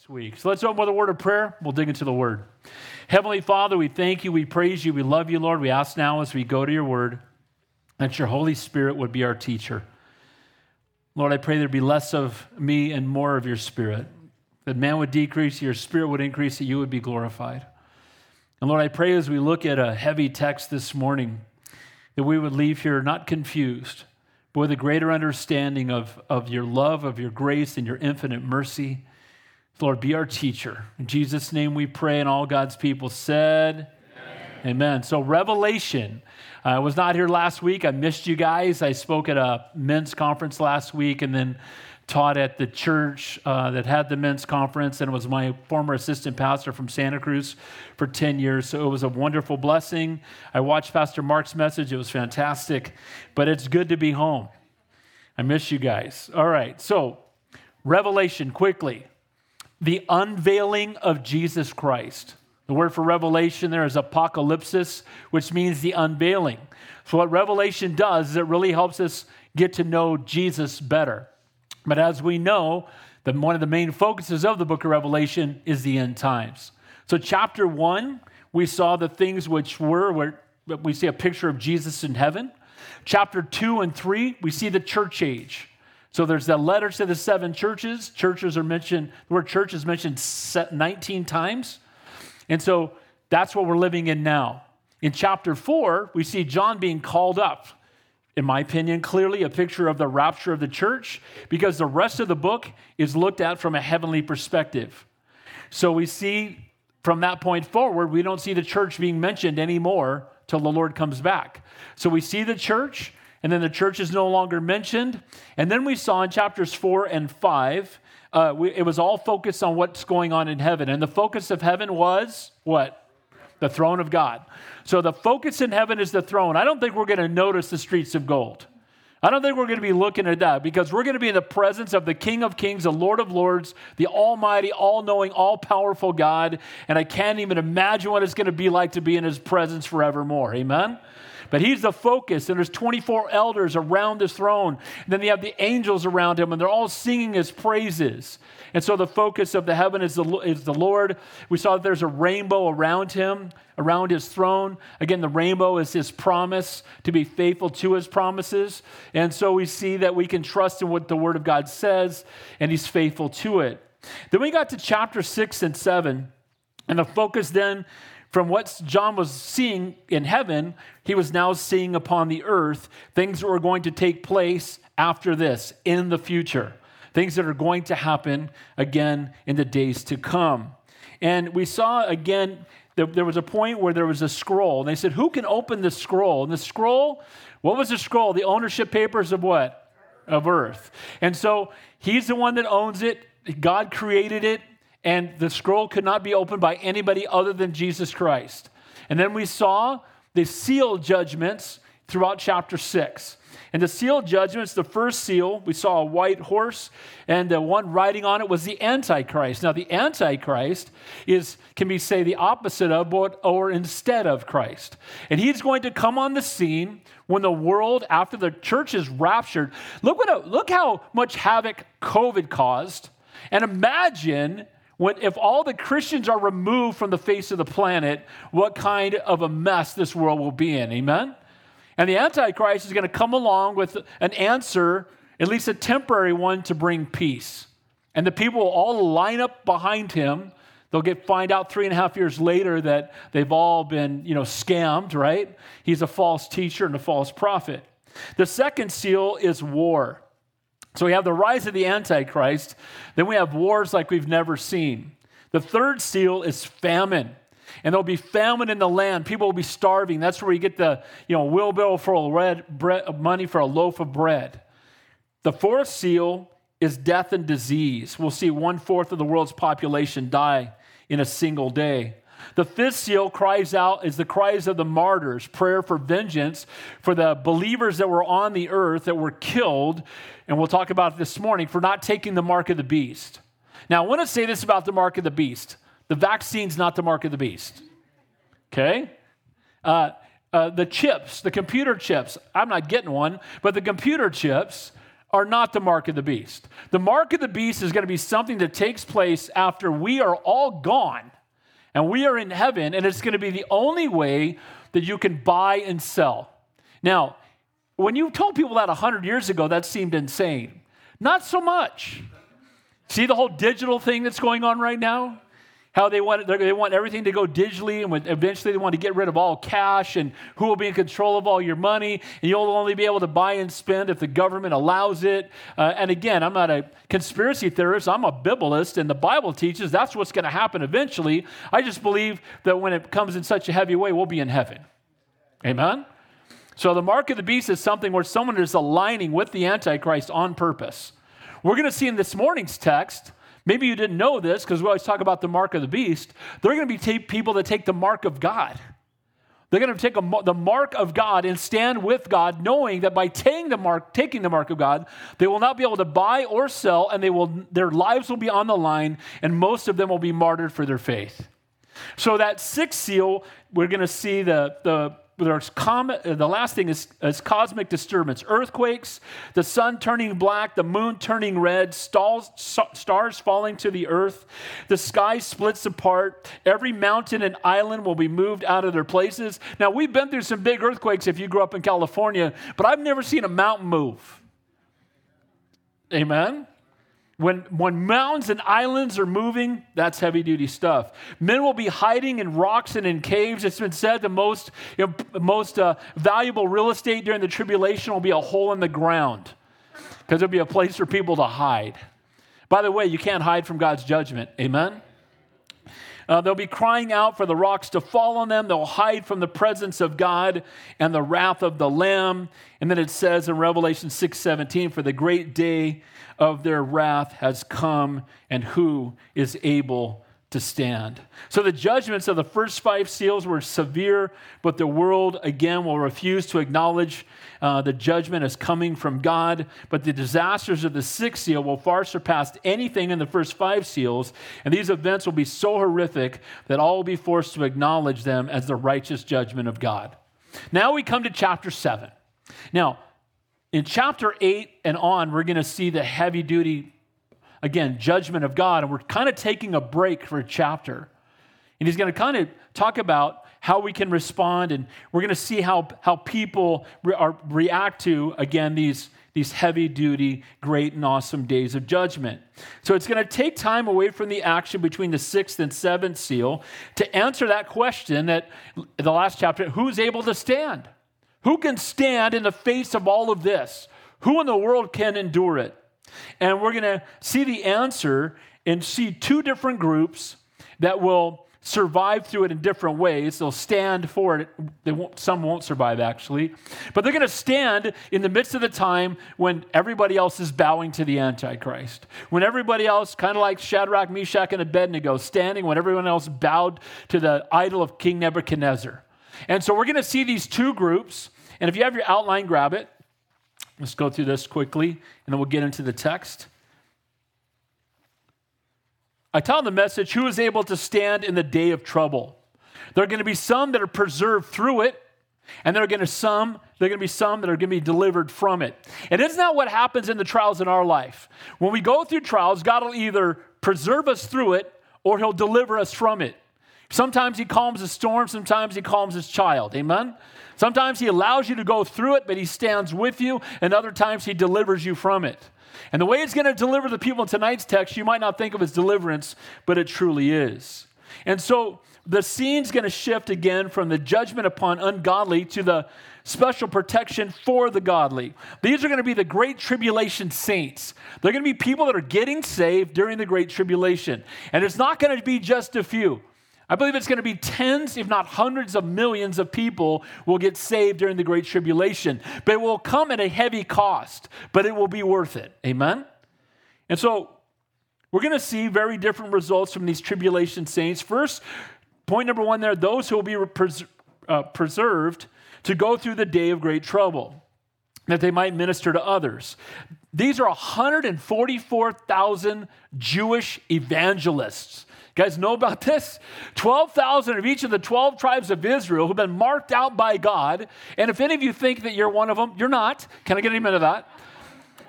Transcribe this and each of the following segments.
next week. So let's open with a word of prayer. We'll dig into the word. Heavenly Father, we thank you, we praise you, we love you, Lord. We ask now as we go to your word that your Holy Spirit would be our teacher. Lord, I pray there'd be less of me and more of your spirit. That man would decrease, your spirit would increase, that you would be glorified. And Lord, I pray as we look at a heavy text this morning, that we would leave here not confused, but with a greater understanding of, of your love, of your grace, and your infinite mercy. Lord, be our teacher. In Jesus' name we pray, and all God's people said, Amen. Amen. So, Revelation. I was not here last week. I missed you guys. I spoke at a men's conference last week and then taught at the church uh, that had the men's conference and was my former assistant pastor from Santa Cruz for 10 years. So it was a wonderful blessing. I watched Pastor Mark's message, it was fantastic, but it's good to be home. I miss you guys. All right, so Revelation quickly the unveiling of Jesus Christ. The word for revelation there is apocalypsis, which means the unveiling. So, what revelation does is it really helps us get to know Jesus better. But as we know, that one of the main focuses of the book of Revelation is the end times. So, chapter one, we saw the things which were, where we see a picture of Jesus in heaven. Chapter two and three, we see the church age. So there's the letters to the seven churches. Churches are mentioned, the word church is mentioned 19 times. And so that's what we're living in now. In chapter four, we see John being called up. In my opinion, clearly a picture of the rapture of the church because the rest of the book is looked at from a heavenly perspective. So we see from that point forward, we don't see the church being mentioned anymore till the Lord comes back. So we see the church, and then the church is no longer mentioned. And then we saw in chapters four and five uh, we, it was all focused on what's going on in heaven. And the focus of heaven was what? The throne of God. So the focus in heaven is the throne. I don't think we're going to notice the streets of gold. I don't think we're going to be looking at that because we're going to be in the presence of the King of Kings, the Lord of Lords, the Almighty, all knowing, all powerful God. And I can't even imagine what it's going to be like to be in His presence forevermore. Amen? But he's the focus, and there's 24 elders around his throne. And then you have the angels around him, and they're all singing his praises. And so the focus of the heaven is the, is the Lord. We saw that there's a rainbow around him, around his throne. Again, the rainbow is his promise to be faithful to his promises. And so we see that we can trust in what the word of God says, and he's faithful to it. Then we got to chapter 6 and 7. And the focus then from what John was seeing in heaven, he was now seeing upon the earth things that were going to take place after this in the future, things that are going to happen again in the days to come. And we saw again, there was a point where there was a scroll, and they said, Who can open the scroll? And the scroll, what was the scroll? The ownership papers of what? Of earth. And so he's the one that owns it. God created it and the scroll could not be opened by anybody other than Jesus Christ. And then we saw the seal judgments throughout chapter 6. And the seal judgments, the first seal, we saw a white horse, and the one riding on it was the Antichrist. Now, the Antichrist is, can be say, the opposite of what, or instead of Christ. And he's going to come on the scene when the world, after the church is raptured. Look, what look how much havoc COVID caused. And imagine when, if all the Christians are removed from the face of the planet, what kind of a mess this world will be in. Amen? And the Antichrist is going to come along with an answer, at least a temporary one, to bring peace. And the people will all line up behind him. They'll get find out three and a half years later that they've all been, you know, scammed, right? He's a false teacher and a false prophet. The second seal is war. So we have the rise of the Antichrist. Then we have wars like we've never seen. The third seal is famine. And there'll be famine in the land. People will be starving. That's where you get the, you know, wheelbarrow for a red bread, money for a loaf of bread. The fourth seal is death and disease. We'll see one fourth of the world's population die in a single day. The fifth seal cries out is the cries of the martyrs, prayer for vengeance for the believers that were on the earth that were killed. And we'll talk about this morning for not taking the mark of the beast. Now, I want to say this about the mark of the beast the vaccine's not the mark of the beast. Okay? Uh, uh, the chips, the computer chips, I'm not getting one, but the computer chips are not the mark of the beast. The mark of the beast is going to be something that takes place after we are all gone and we are in heaven, and it's going to be the only way that you can buy and sell. Now, when you told people that 100 years ago, that seemed insane. Not so much. See the whole digital thing that's going on right now? how they want, they want everything to go digitally, and eventually they want to get rid of all cash, and who will be in control of all your money, and you'll only be able to buy and spend if the government allows it. Uh, and again, I'm not a conspiracy theorist, I'm a Bibleist, and the Bible teaches that's what's going to happen eventually. I just believe that when it comes in such a heavy way, we'll be in heaven. Amen? So the mark of the beast is something where someone is aligning with the Antichrist on purpose. We're going to see in this morning's text Maybe you didn't know this because we always talk about the mark of the beast. They're going to be t- people that take the mark of God. They're going to take a, the mark of God and stand with God, knowing that by taking the mark, taking the mark of God, they will not be able to buy or sell, and they will, their lives will be on the line, and most of them will be martyred for their faith. So that sixth seal, we're going to see the, the there's the last thing is, is cosmic disturbance earthquakes, the sun turning black, the moon turning red, stars falling to the earth, the sky splits apart, every mountain and island will be moved out of their places. Now, we've been through some big earthquakes if you grew up in California, but I've never seen a mountain move. Amen? When, when mountains and islands are moving, that's heavy duty stuff. Men will be hiding in rocks and in caves. It's been said the most, you know, most uh, valuable real estate during the tribulation will be a hole in the ground because there'll be a place for people to hide. By the way, you can't hide from God's judgment. Amen? Uh, they'll be crying out for the rocks to fall on them. They'll hide from the presence of God and the wrath of the Lamb. And then it says in Revelation 6 17, for the great day of their wrath has come, and who is able to stand? So the judgments of the first five seals were severe, but the world again will refuse to acknowledge uh, the judgment as coming from God. But the disasters of the sixth seal will far surpass anything in the first five seals, and these events will be so horrific that all will be forced to acknowledge them as the righteous judgment of God. Now we come to chapter 7. Now, in chapter 8 and on, we're going to see the heavy duty, again, judgment of God. And we're kind of taking a break for a chapter. And he's going to kind of talk about how we can respond. And we're going to see how, how people re- are, react to, again, these, these heavy duty, great and awesome days of judgment. So it's going to take time away from the action between the sixth and seventh seal to answer that question that the last chapter who's able to stand? Who can stand in the face of all of this? Who in the world can endure it? And we're going to see the answer and see two different groups that will survive through it in different ways. They'll stand for it. Won't, some won't survive, actually. But they're going to stand in the midst of the time when everybody else is bowing to the Antichrist. When everybody else, kind of like Shadrach, Meshach, and Abednego, standing when everyone else bowed to the idol of King Nebuchadnezzar. And so we're going to see these two groups. And if you have your outline, grab it. Let's go through this quickly, and then we'll get into the text. I tell the message who is able to stand in the day of trouble. There are going to be some that are preserved through it, and there are going to some there are going to be some that are going to be delivered from it. And isn't that what happens in the trials in our life? When we go through trials, God will either preserve us through it or He'll deliver us from it. Sometimes he calms a storm, sometimes he calms his child. Amen? Sometimes he allows you to go through it, but he stands with you, and other times he delivers you from it. And the way it's going to deliver the people in tonight's text, you might not think of as deliverance, but it truly is. And so the scene's going to shift again from the judgment upon ungodly to the special protection for the godly. These are going to be the great tribulation saints. They're going to be people that are getting saved during the great tribulation. And it's not going to be just a few. I believe it's going to be tens, if not hundreds of millions of people will get saved during the Great Tribulation. But it will come at a heavy cost, but it will be worth it. Amen? And so we're going to see very different results from these tribulation saints. First, point number one there those who will be pres- uh, preserved to go through the day of great trouble, that they might minister to others. These are 144,000 Jewish evangelists guys know about this? 12,000 of each of the 12 tribes of Israel who've been marked out by God. And if any of you think that you're one of them, you're not. Can I get an amen to that?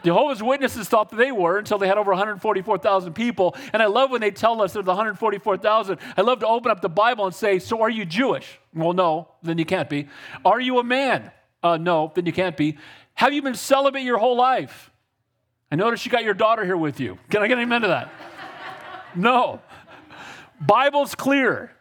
Jehovah's Witnesses thought that they were until they had over 144,000 people. And I love when they tell us there's 144,000. I love to open up the Bible and say, So are you Jewish? Well, no, then you can't be. Are you a man? Uh, no, then you can't be. Have you been celibate your whole life? I notice you got your daughter here with you. Can I get an amen to that? no. Bible's clear.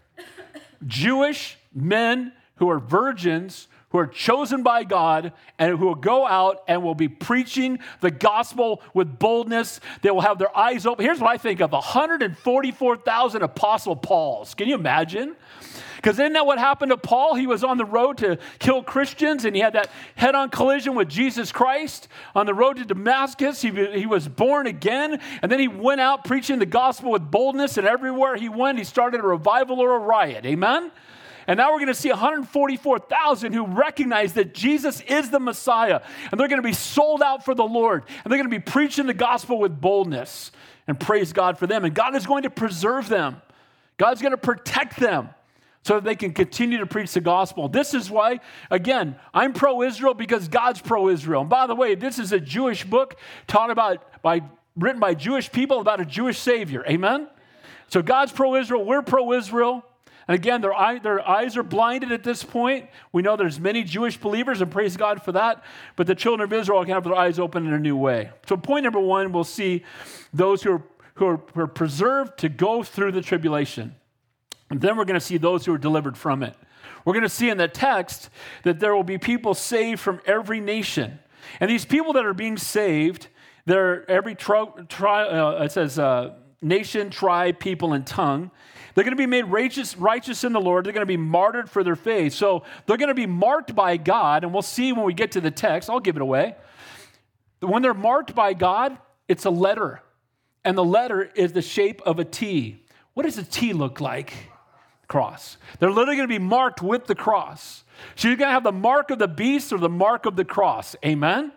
Jewish men who are virgins who are chosen by God and who will go out and will be preaching the gospel with boldness. They will have their eyes open. Here's what I think of 144,000 apostle Pauls. Can you imagine? Because isn't that what happened to Paul? He was on the road to kill Christians and he had that head on collision with Jesus Christ on the road to Damascus. He, he was born again and then he went out preaching the gospel with boldness, and everywhere he went, he started a revival or a riot. Amen? And now we're going to see 144,000 who recognize that Jesus is the Messiah. And they're going to be sold out for the Lord. And they're going to be preaching the gospel with boldness. And praise God for them. And God is going to preserve them, God's going to protect them so that they can continue to preach the gospel. This is why, again, I'm pro Israel because God's pro Israel. And by the way, this is a Jewish book taught about by written by Jewish people about a Jewish Savior. Amen? So God's pro Israel, we're pro Israel. And again, their, eye, their eyes are blinded at this point. We know there's many Jewish believers, and praise God for that. But the children of Israel can have their eyes open in a new way. So, point number one, we'll see those who are, who are, who are preserved to go through the tribulation. And then we're going to see those who are delivered from it. We're going to see in the text that there will be people saved from every nation. And these people that are being saved, they're every tribe, tri- uh, it says uh, nation, tribe, people, and tongue. They're going to be made righteous, righteous in the Lord. They're going to be martyred for their faith. So they're going to be marked by God, and we'll see when we get to the text. I'll give it away. When they're marked by God, it's a letter, and the letter is the shape of a T. What does a T look like? Cross. They're literally going to be marked with the cross. So you're going to have the mark of the beast or the mark of the cross. Amen?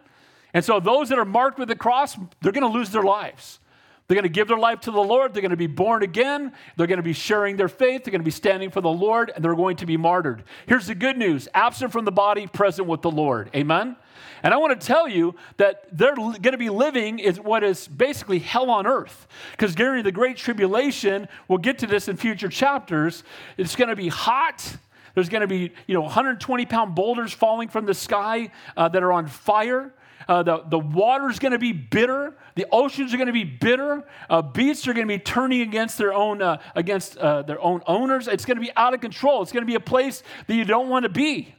And so those that are marked with the cross, they're going to lose their lives. They're going to give their life to the Lord. They're going to be born again. They're going to be sharing their faith. They're going to be standing for the Lord, and they're going to be martyred. Here's the good news absent from the body, present with the Lord. Amen? And I want to tell you that they're going to be living is what is basically hell on earth. Because during the Great Tribulation, we'll get to this in future chapters, it's going to be hot. There's going to be, you know, 120 pound boulders falling from the sky uh, that are on fire. Uh, the, the water's going to be bitter. The oceans are going to be bitter. Uh, beasts are going to be turning against their own uh, against uh, their own owners. It's going to be out of control. It's going to be a place that you don't want to be.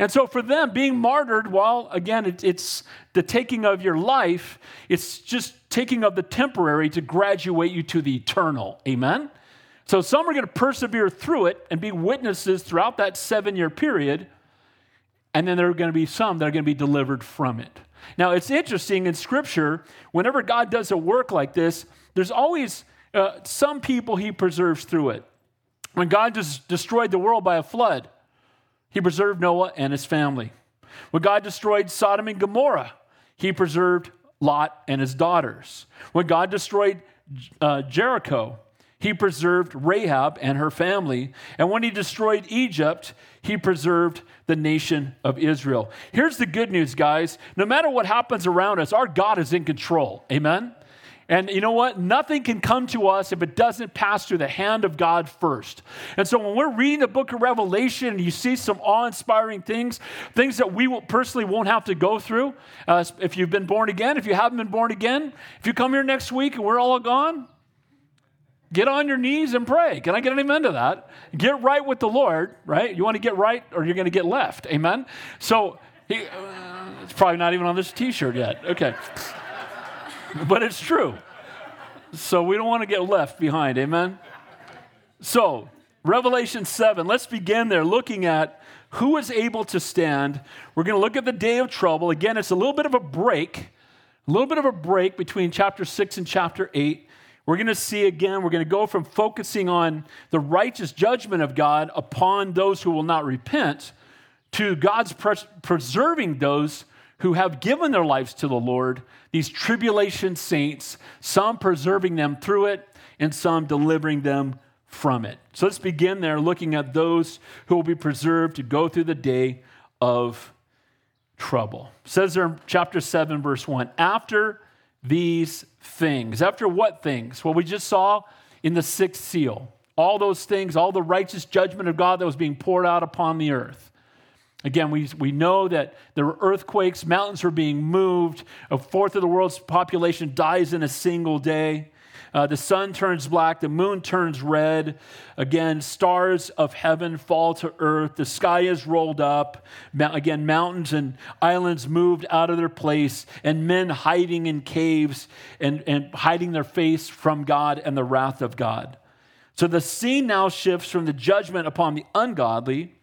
And so, for them, being martyred, well, again, it, it's the taking of your life. It's just taking of the temporary to graduate you to the eternal. Amen. So some are going to persevere through it and be witnesses throughout that seven year period. And then there are going to be some that are going to be delivered from it. Now, it's interesting in Scripture, whenever God does a work like this, there's always uh, some people he preserves through it. When God just destroyed the world by a flood, he preserved Noah and his family. When God destroyed Sodom and Gomorrah, he preserved Lot and his daughters. When God destroyed uh, Jericho, he preserved Rahab and her family. And when he destroyed Egypt, he preserved the nation of Israel. Here's the good news, guys. No matter what happens around us, our God is in control. Amen? And you know what? Nothing can come to us if it doesn't pass through the hand of God first. And so when we're reading the book of Revelation and you see some awe inspiring things, things that we personally won't have to go through, uh, if you've been born again, if you haven't been born again, if you come here next week and we're all gone, Get on your knees and pray. Can I get an amen to that? Get right with the Lord, right? You want to get right or you're going to get left. Amen? So, he, uh, it's probably not even on this t shirt yet. Okay. but it's true. So, we don't want to get left behind. Amen? So, Revelation 7, let's begin there looking at who is able to stand. We're going to look at the day of trouble. Again, it's a little bit of a break, a little bit of a break between chapter 6 and chapter 8. We're going to see again, we're going to go from focusing on the righteous judgment of God upon those who will not repent to God's pres- preserving those who have given their lives to the Lord, these tribulation saints, some preserving them through it and some delivering them from it. So let's begin there looking at those who will be preserved to go through the day of trouble. It says there in chapter 7, verse 1 After these things. After what things? Well, we just saw in the sixth seal. All those things, all the righteous judgment of God that was being poured out upon the earth. Again, we, we know that there were earthquakes, mountains were being moved, a fourth of the world's population dies in a single day. Uh, the sun turns black, the moon turns red. Again, stars of heaven fall to earth. The sky is rolled up. again, mountains and islands moved out of their place, and men hiding in caves and, and hiding their face from God and the wrath of God. So the scene now shifts from the judgment upon the ungodly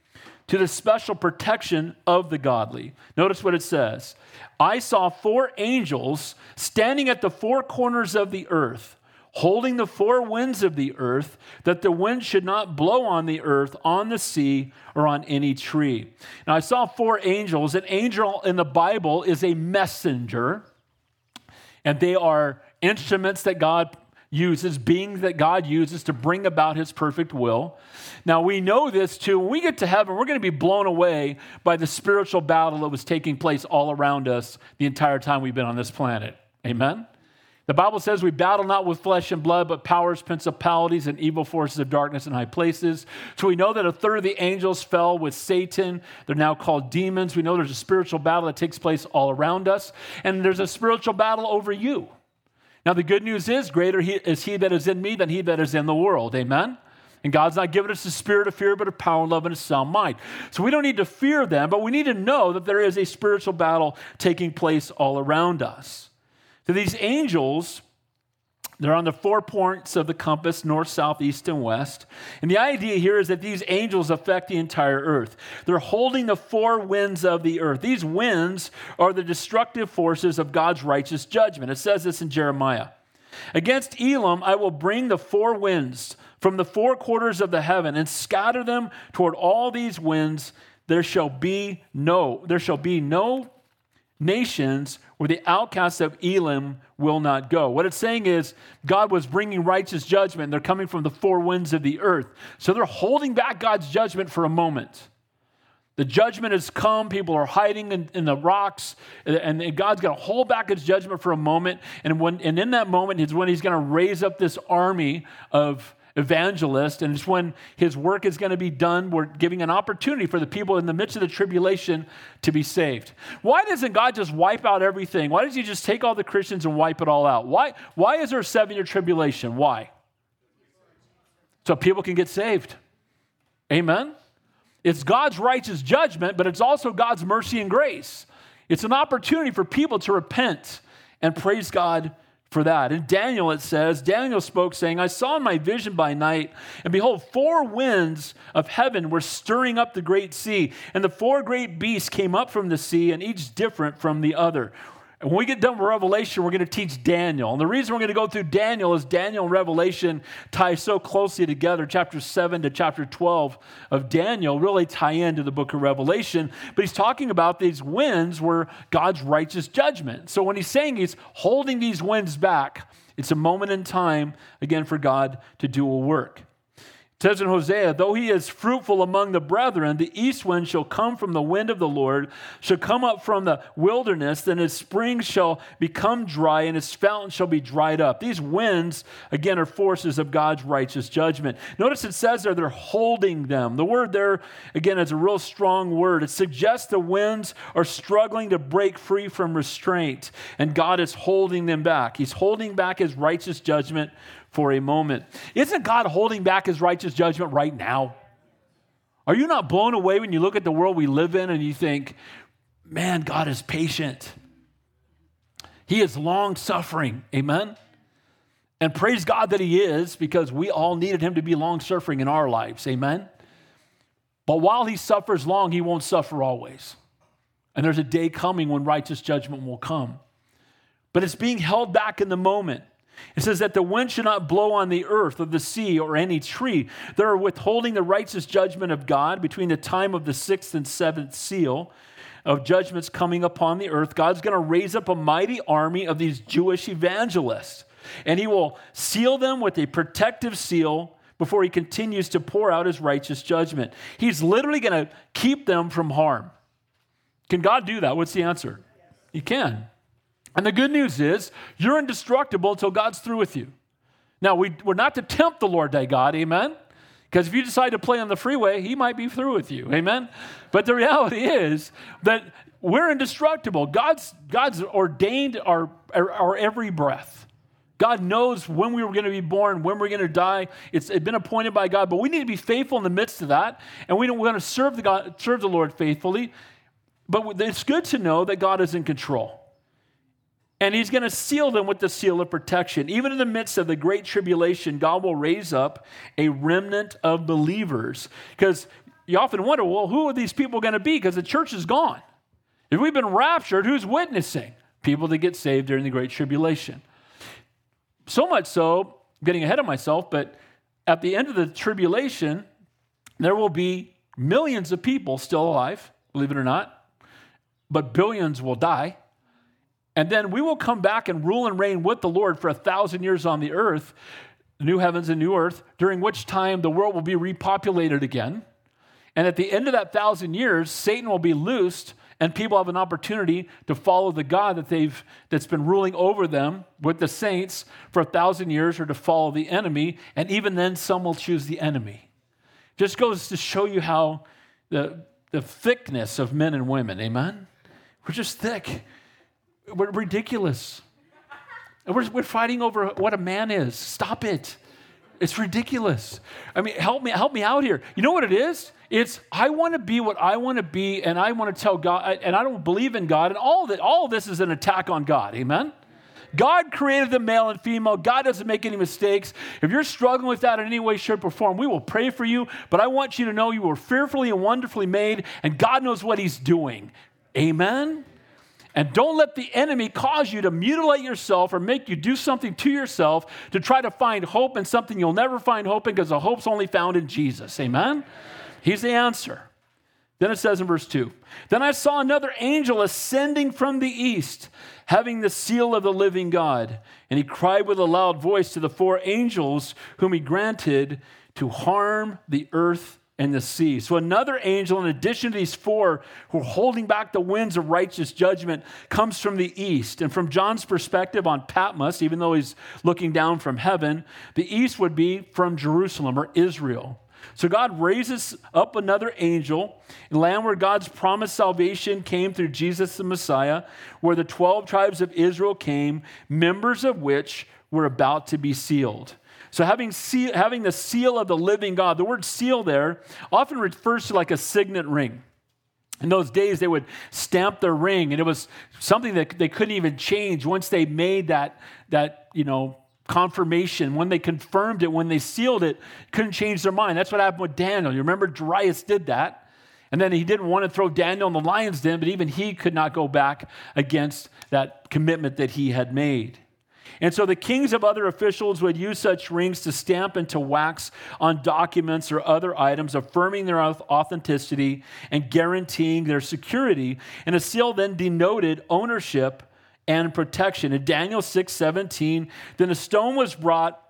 to the special protection of the godly. Notice what it says I saw four angels standing at the four corners of the earth holding the four winds of the earth, that the wind should not blow on the earth, on the sea, or on any tree. Now, I saw four angels. An angel in the Bible is a messenger, and they are instruments that God uses, beings that God uses to bring about his perfect will. Now, we know this too. When we get to heaven, we're going to be blown away by the spiritual battle that was taking place all around us the entire time we've been on this planet. Amen? The Bible says we battle not with flesh and blood, but powers, principalities, and evil forces of darkness in high places. So we know that a third of the angels fell with Satan. They're now called demons. We know there's a spiritual battle that takes place all around us, and there's a spiritual battle over you. Now, the good news is greater is he that is in me than he that is in the world. Amen? And God's not given us a spirit of fear, but of power, love, and a sound mind. So we don't need to fear them, but we need to know that there is a spiritual battle taking place all around us. So these angels, they're on the four points of the compass north, south, east, and west. And the idea here is that these angels affect the entire earth. They're holding the four winds of the earth. These winds are the destructive forces of God's righteous judgment. It says this in Jeremiah Against Elam, I will bring the four winds from the four quarters of the heaven and scatter them toward all these winds. There shall be no, there shall be no nations where the outcasts of Elam will not go. What it's saying is God was bringing righteous judgment. They're coming from the four winds of the earth. So they're holding back God's judgment for a moment. The judgment has come. People are hiding in, in the rocks, and God's going to hold back his judgment for a moment. And, when, and in that moment is when he's going to raise up this army of evangelist, and it's when his work is going to be done. We're giving an opportunity for the people in the midst of the tribulation to be saved. Why doesn't God just wipe out everything? Why does he just take all the Christians and wipe it all out? Why, why is there a seven year tribulation? Why? So people can get saved. Amen? It's God's righteous judgment, but it's also God's mercy and grace. It's an opportunity for people to repent and praise God for that. In Daniel, it says, Daniel spoke, saying, I saw in my vision by night, and behold, four winds of heaven were stirring up the great sea, and the four great beasts came up from the sea, and each different from the other. And when we get done with Revelation, we're going to teach Daniel. And the reason we're going to go through Daniel is Daniel and Revelation tie so closely together. Chapter 7 to chapter 12 of Daniel really tie into the book of Revelation. But he's talking about these winds were God's righteous judgment. So when he's saying he's holding these winds back, it's a moment in time, again, for God to do a work. It says in Hosea, though he is fruitful among the brethren, the east wind shall come from the wind of the Lord, shall come up from the wilderness, then his springs shall become dry, and his fountain shall be dried up. These winds, again, are forces of God's righteous judgment. Notice it says there, they're holding them. The word there, again, is a real strong word. It suggests the winds are struggling to break free from restraint, and God is holding them back. He's holding back his righteous judgment for a moment. Isn't God holding back his righteous judgment right now? Are you not blown away when you look at the world we live in and you think, man, God is patient? He is long suffering. Amen? And praise God that He is because we all needed Him to be long suffering in our lives. Amen? But while He suffers long, He won't suffer always. And there's a day coming when righteous judgment will come. But it's being held back in the moment. It says that the wind should not blow on the earth or the sea or any tree. They're withholding the righteous judgment of God between the time of the sixth and seventh seal of judgments coming upon the earth. God's going to raise up a mighty army of these Jewish evangelists, and he will seal them with a protective seal before he continues to pour out his righteous judgment. He's literally going to keep them from harm. Can God do that? What's the answer? He can. And the good news is you're indestructible until God's through with you. Now, we, we're not to tempt the Lord thy God, amen? Because if you decide to play on the freeway, he might be through with you, amen? But the reality is that we're indestructible. God's, God's ordained our, our, our every breath. God knows when we were going to be born, when we're going to die. It's been appointed by God, but we need to be faithful in the midst of that, and we don't want to serve the God, serve the Lord faithfully. But it's good to know that God is in control. And he's going to seal them with the seal of protection. Even in the midst of the great tribulation, God will raise up a remnant of believers. Because you often wonder, well, who are these people going to be? Because the church is gone. If we've been raptured, who's witnessing? People that get saved during the great tribulation. So much so, getting ahead of myself, but at the end of the tribulation, there will be millions of people still alive, believe it or not, but billions will die. And then we will come back and rule and reign with the Lord for a thousand years on the earth, new heavens and new earth, during which time the world will be repopulated again. And at the end of that thousand years, Satan will be loosed, and people have an opportunity to follow the God that they've that's been ruling over them with the saints for a thousand years, or to follow the enemy. And even then, some will choose the enemy. Just goes to show you how the, the thickness of men and women, amen? We're just thick. We're ridiculous. We're, we're fighting over what a man is. Stop it. It's ridiculous. I mean, help me, help me out here. You know what it is? It's I want to be what I want to be, and I want to tell God, and I don't believe in God, and all it, all this is an attack on God. Amen. God created the male and female. God doesn't make any mistakes. If you're struggling with that in any way, shape, or form, we will pray for you. But I want you to know you were fearfully and wonderfully made, and God knows what He's doing. Amen. And don't let the enemy cause you to mutilate yourself or make you do something to yourself to try to find hope in something you'll never find hope in because the hope's only found in Jesus. Amen? He's the answer. Then it says in verse 2 Then I saw another angel ascending from the east, having the seal of the living God. And he cried with a loud voice to the four angels whom he granted to harm the earth and the sea. So, another angel, in addition to these four who are holding back the winds of righteous judgment, comes from the east. And from John's perspective on Patmos, even though he's looking down from heaven, the east would be from Jerusalem or Israel. So, God raises up another angel land where God's promised salvation came through Jesus the Messiah, where the 12 tribes of Israel came, members of which were about to be sealed. So, having, seal, having the seal of the living God, the word seal there often refers to like a signet ring. In those days, they would stamp their ring, and it was something that they couldn't even change once they made that, that you know, confirmation. When they confirmed it, when they sealed it, couldn't change their mind. That's what happened with Daniel. You remember Darius did that. And then he didn't want to throw Daniel in the lion's den, but even he could not go back against that commitment that he had made. And so the kings of other officials would use such rings to stamp and to wax on documents or other items, affirming their authenticity and guaranteeing their security. And a seal then denoted ownership and protection. In Daniel 6 17, then a stone was brought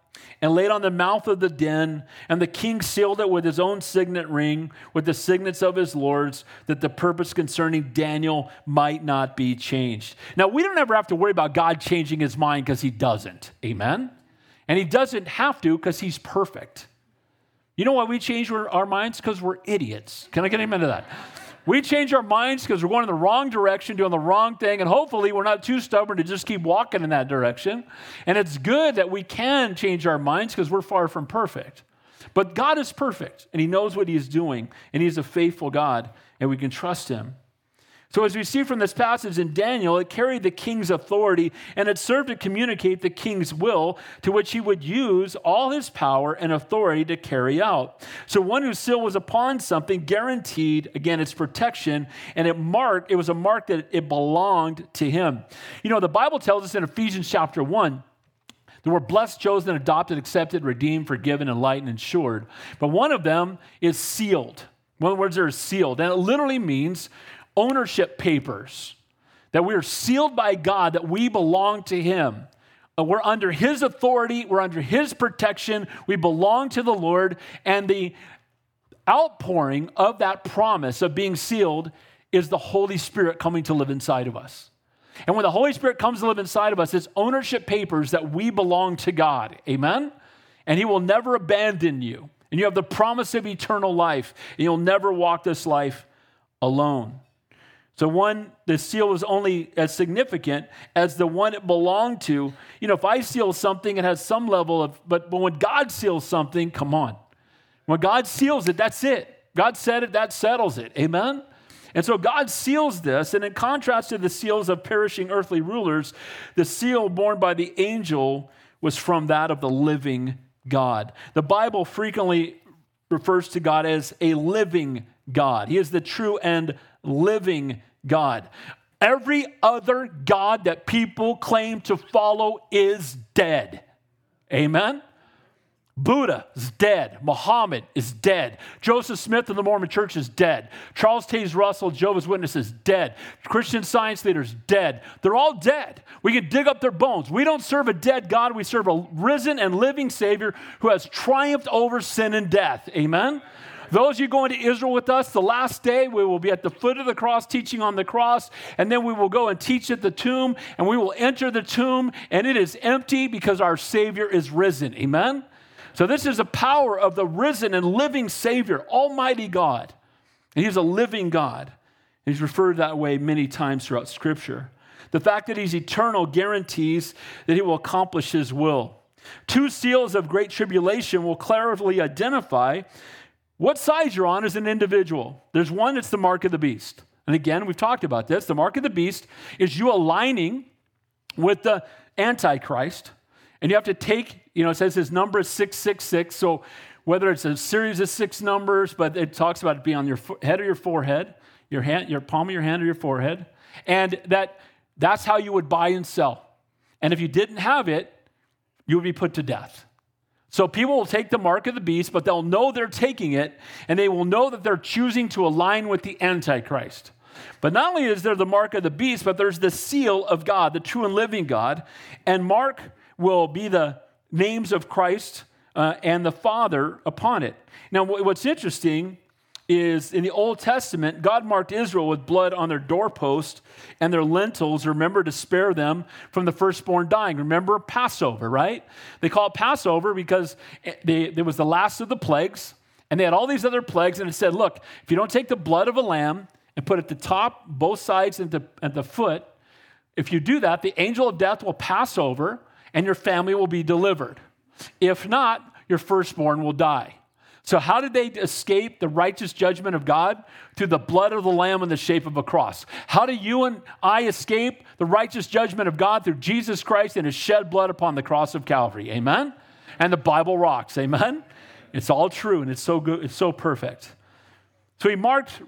and laid on the mouth of the den, and the king sealed it with his own signet ring, with the signets of his lords, that the purpose concerning Daniel might not be changed. Now, we don't ever have to worry about God changing his mind because he doesn't. Amen? And he doesn't have to because he's perfect. You know why we change our minds? Because we're idiots. Can I get amen to that? We change our minds because we're going in the wrong direction, doing the wrong thing, and hopefully we're not too stubborn to just keep walking in that direction. And it's good that we can change our minds because we're far from perfect. But God is perfect, and He knows what He's doing, and He's a faithful God, and we can trust Him. So, as we see from this passage in Daniel, it carried the king's authority and it served to communicate the king's will to which he would use all his power and authority to carry out. So, one whose seal was upon something guaranteed, again, its protection, and it marked, it was a mark that it belonged to him. You know, the Bible tells us in Ephesians chapter 1 that we're blessed, chosen, adopted, accepted, redeemed, forgiven, enlightened, insured. But one of them is sealed. One of the words there is sealed. And it literally means ownership papers that we are sealed by God, that we belong to Him. Uh, we're under His authority, we're under His protection, we belong to the Lord, and the outpouring of that promise of being sealed is the Holy Spirit coming to live inside of us. And when the Holy Spirit comes to live inside of us, it's ownership papers that we belong to God. Amen? And He will never abandon you. And you have the promise of eternal life, and you'll never walk this life alone. So, one, the seal was only as significant as the one it belonged to. You know, if I seal something, it has some level of, but, but when God seals something, come on. When God seals it, that's it. God said it, that settles it. Amen? And so God seals this, and in contrast to the seals of perishing earthly rulers, the seal borne by the angel was from that of the living God. The Bible frequently refers to God as a living God. He is the true and living God. Every other God that people claim to follow is dead. Amen? Buddha is dead. Muhammad is dead. Joseph Smith of the Mormon Church is dead. Charles Taze Russell, Jehovah's Witness, is dead. Christian science leaders, dead. They're all dead. We can dig up their bones. We don't serve a dead God. We serve a risen and living Savior who has triumphed over sin and death. Amen? Those of you going to Israel with us, the last day we will be at the foot of the cross teaching on the cross, and then we will go and teach at the tomb, and we will enter the tomb, and it is empty because our Savior is risen. Amen? So, this is the power of the risen and living Savior, Almighty God. And He's a living God. He's referred that way many times throughout Scripture. The fact that He's eternal guarantees that He will accomplish His will. Two seals of great tribulation will clearly identify what side you're on as an individual. There's one, it's the mark of the beast. And again, we've talked about this. The mark of the beast is you aligning with the Antichrist. And you have to take you know, it says his number is 666. So whether it's a series of six numbers, but it talks about it being on your head or your forehead, your hand, your palm of your hand or your forehead. And that that's how you would buy and sell. And if you didn't have it, you would be put to death. So people will take the mark of the beast, but they'll know they're taking it, and they will know that they're choosing to align with the Antichrist. But not only is there the mark of the beast, but there's the seal of God, the true and living God. And Mark will be the names of Christ uh, and the Father upon it. Now, what's interesting is in the Old Testament, God marked Israel with blood on their doorpost and their lentils. Remember to spare them from the firstborn dying. Remember Passover, right? They call it Passover because it was the last of the plagues, and they had all these other plagues, and it said, look, if you don't take the blood of a lamb and put it at the top, both sides, and the, at the foot, if you do that, the angel of death will pass over and your family will be delivered. If not, your firstborn will die. So, how did they escape the righteous judgment of God? Through the blood of the Lamb in the shape of a cross. How do you and I escape the righteous judgment of God? Through Jesus Christ and his shed blood upon the cross of Calvary. Amen? And the Bible rocks. Amen? It's all true and it's so good, it's so perfect. So, he marked,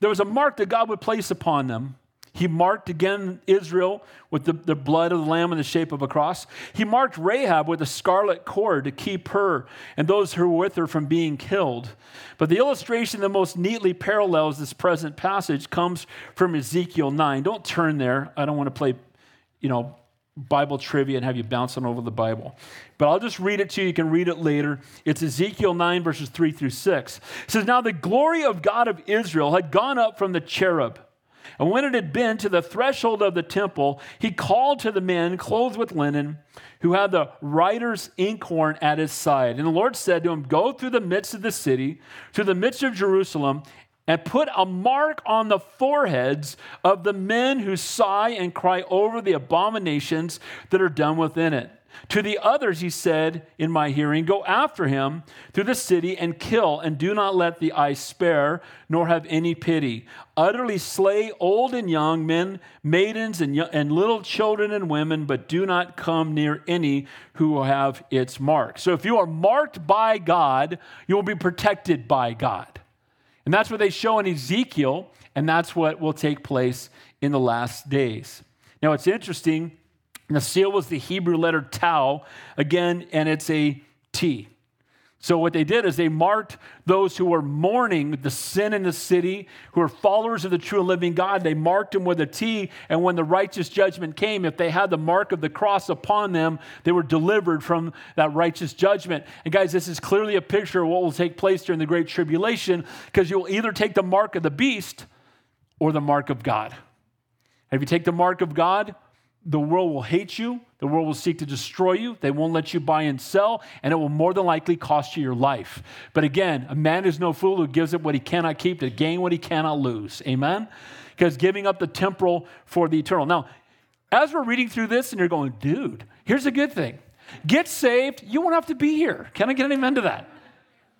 there was a mark that God would place upon them he marked again Israel with the, the blood of the lamb in the shape of a cross. He marked Rahab with a scarlet cord to keep her and those who were with her from being killed. But the illustration that most neatly parallels this present passage comes from Ezekiel 9. Don't turn there. I don't want to play, you know, Bible trivia and have you bouncing over the Bible. But I'll just read it to you. You can read it later. It's Ezekiel 9, verses 3 through 6. It says, Now the glory of God of Israel had gone up from the cherub and when it had been to the threshold of the temple, he called to the men clothed with linen who had the writer's inkhorn at his side. And the Lord said to him, Go through the midst of the city, to the midst of Jerusalem, and put a mark on the foreheads of the men who sigh and cry over the abominations that are done within it. To the others, he said in my hearing, Go after him through the city and kill, and do not let the eye spare, nor have any pity. Utterly slay old and young, men, maidens, and, young, and little children and women, but do not come near any who have its mark. So if you are marked by God, you will be protected by God. And that's what they show in Ezekiel, and that's what will take place in the last days. Now, it's interesting the seal was the Hebrew letter tau, again, and it's a T. So, what they did is they marked those who were mourning the sin in the city, who were followers of the true and living God. They marked them with a T. And when the righteous judgment came, if they had the mark of the cross upon them, they were delivered from that righteous judgment. And, guys, this is clearly a picture of what will take place during the Great Tribulation because you'll either take the mark of the beast or the mark of God. And if you take the mark of God, the world will hate you. The world will seek to destroy you. They won't let you buy and sell, and it will more than likely cost you your life. But again, a man is no fool who gives up what he cannot keep to gain what he cannot lose. Amen? Because giving up the temporal for the eternal. Now, as we're reading through this, and you're going, dude, here's a good thing get saved, you won't have to be here. Can I get an amen to that?